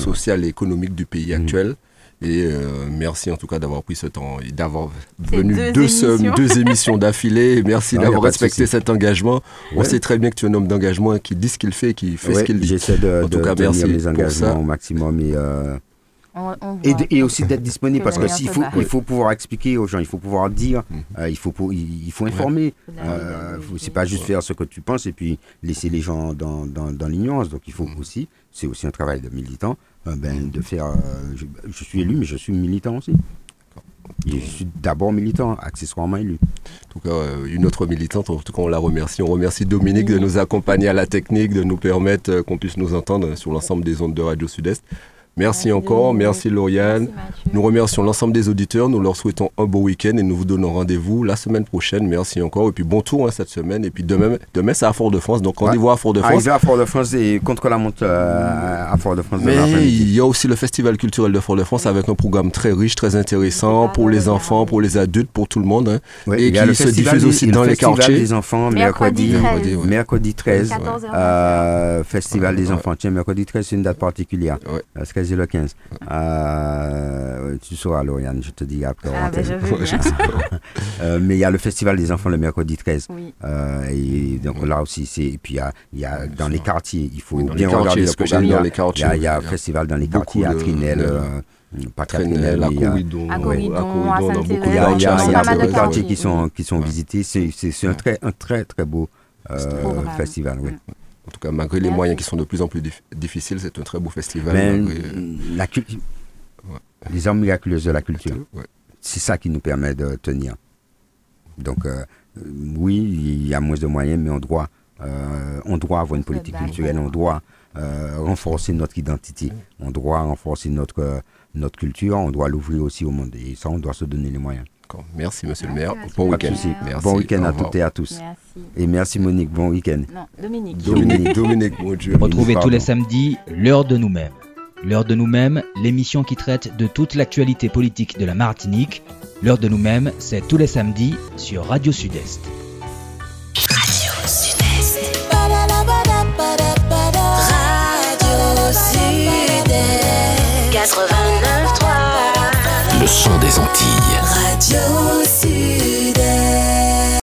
sociale et économique du pays Mhm. actuel. Et euh, merci en tout cas d'avoir pris ce temps et d'avoir venu deux deux, émissions. deux émissions [laughs] d'affilée. Merci d'avoir respecté cet engagement. On sait très bien que tu es un homme d'engagement qui dit ce qu'il fait, qui fait ce qu'il dit. J'essaie de, En tout de cas, tenir merci mes engagements au maximum et, euh, On- on et, aussi d'être [laughs] disponible parce que s'il faut, il faut pouvoir expliquer aux gens, il faut pouvoir dire, Mhm. euh, il, faut, il, faut informer. que la- Euh, faut- c'est pas juste faire ce que tu penses et puis laisser les gens dans, dans, dans l'ignorance. Donc il faut Mhm. aussi, c'est aussi un travail de militant, euh, ben, de faire. euh, je, je suis élu, mais je suis militant aussi. Je suis d'abord militant, accessoirement élu. En tout cas, une autre militante, en tout cas, on la remercie. On remercie Dominique de nous accompagner à la technique, de nous permettre qu'on puisse nous entendre sur l'ensemble des ondes de Radio Sud-Est. Merci encore, merci Lauriane. Nous remercions l'ensemble des auditeurs, nous leur souhaitons un beau week-end et nous vous donnons rendez-vous la semaine prochaine. Merci encore et puis bon tour hein, cette semaine. Et puis demain, demain c'est à Fort-de-France, donc rendez-vous à Fort-de-France. Arrivé à Fort-de-France et contre la montre euh, à Fort-de-France. Mais il y a aussi le Festival culturel de Fort-de-France avec un programme très riche, très intéressant pour le les enfants, pour les adultes, pour tout le monde. hein. Ouais, et qui se festival diffuse aussi le dans les festival quartiers. des enfants Mercredi mercredi, 13. ouais. mercredi 13. 14 heures. Euh, festival des Ouais. enfants. Tiens, mercredi 13, c'est une date particulière. Ouais. Le 15. Euh, tu sauras, Lauriane, je te dis après. Ah, ben. Euh, mais il y a le festival des enfants le mercredi 13. Oui. Euh, et donc là aussi, c'est. Et puis il y a, il y a dans les quartiers, il faut Oui, bien regarder le ce que programme. j'aime Il y a- dans les y quartiers. a, il y a un hein. festival dans les quartiers à Trinel, de- euh, pas Trinel, à mais il y a- Corridon, À il y a, y y beaucoup de quartiers qui sont, qui sont Ouais. visités. C'est un très, un très, très beau euh, festival. Oui. En tout cas, malgré les moyens qui sont de plus en plus dif- difficiles, c'est un très beau festival. Mais malgré- la cul- Ouais. les armes miraculeuses de la culture, Ouais. c'est ça qui nous permet de tenir. Donc, euh, euh, oui, il y a moins de moyens, mais on doit, euh, on doit avoir une politique culturelle, on doit euh, renforcer notre identité, on doit renforcer notre, euh, notre culture, on doit l'ouvrir aussi au monde. Et ça, on doit se donner les moyens. D'accord. Merci, monsieur le maire. Bon week-end. bon week-end à toutes et à tous. Merci. Et merci Monique, bon week-end. Non, Dominique. Dominique, Dominique, mon Dieu. Retrouvez tous les samedis l'heure de nous-mêmes. L'heure de nous-mêmes, l'émission qui traite de toute l'actualité politique de la Martinique. L'heure de nous-mêmes, c'est tous les samedis sur Radio Sud-Est. Radio Sud-Est 89.3 Le son des Antilles. Radio Sud-Est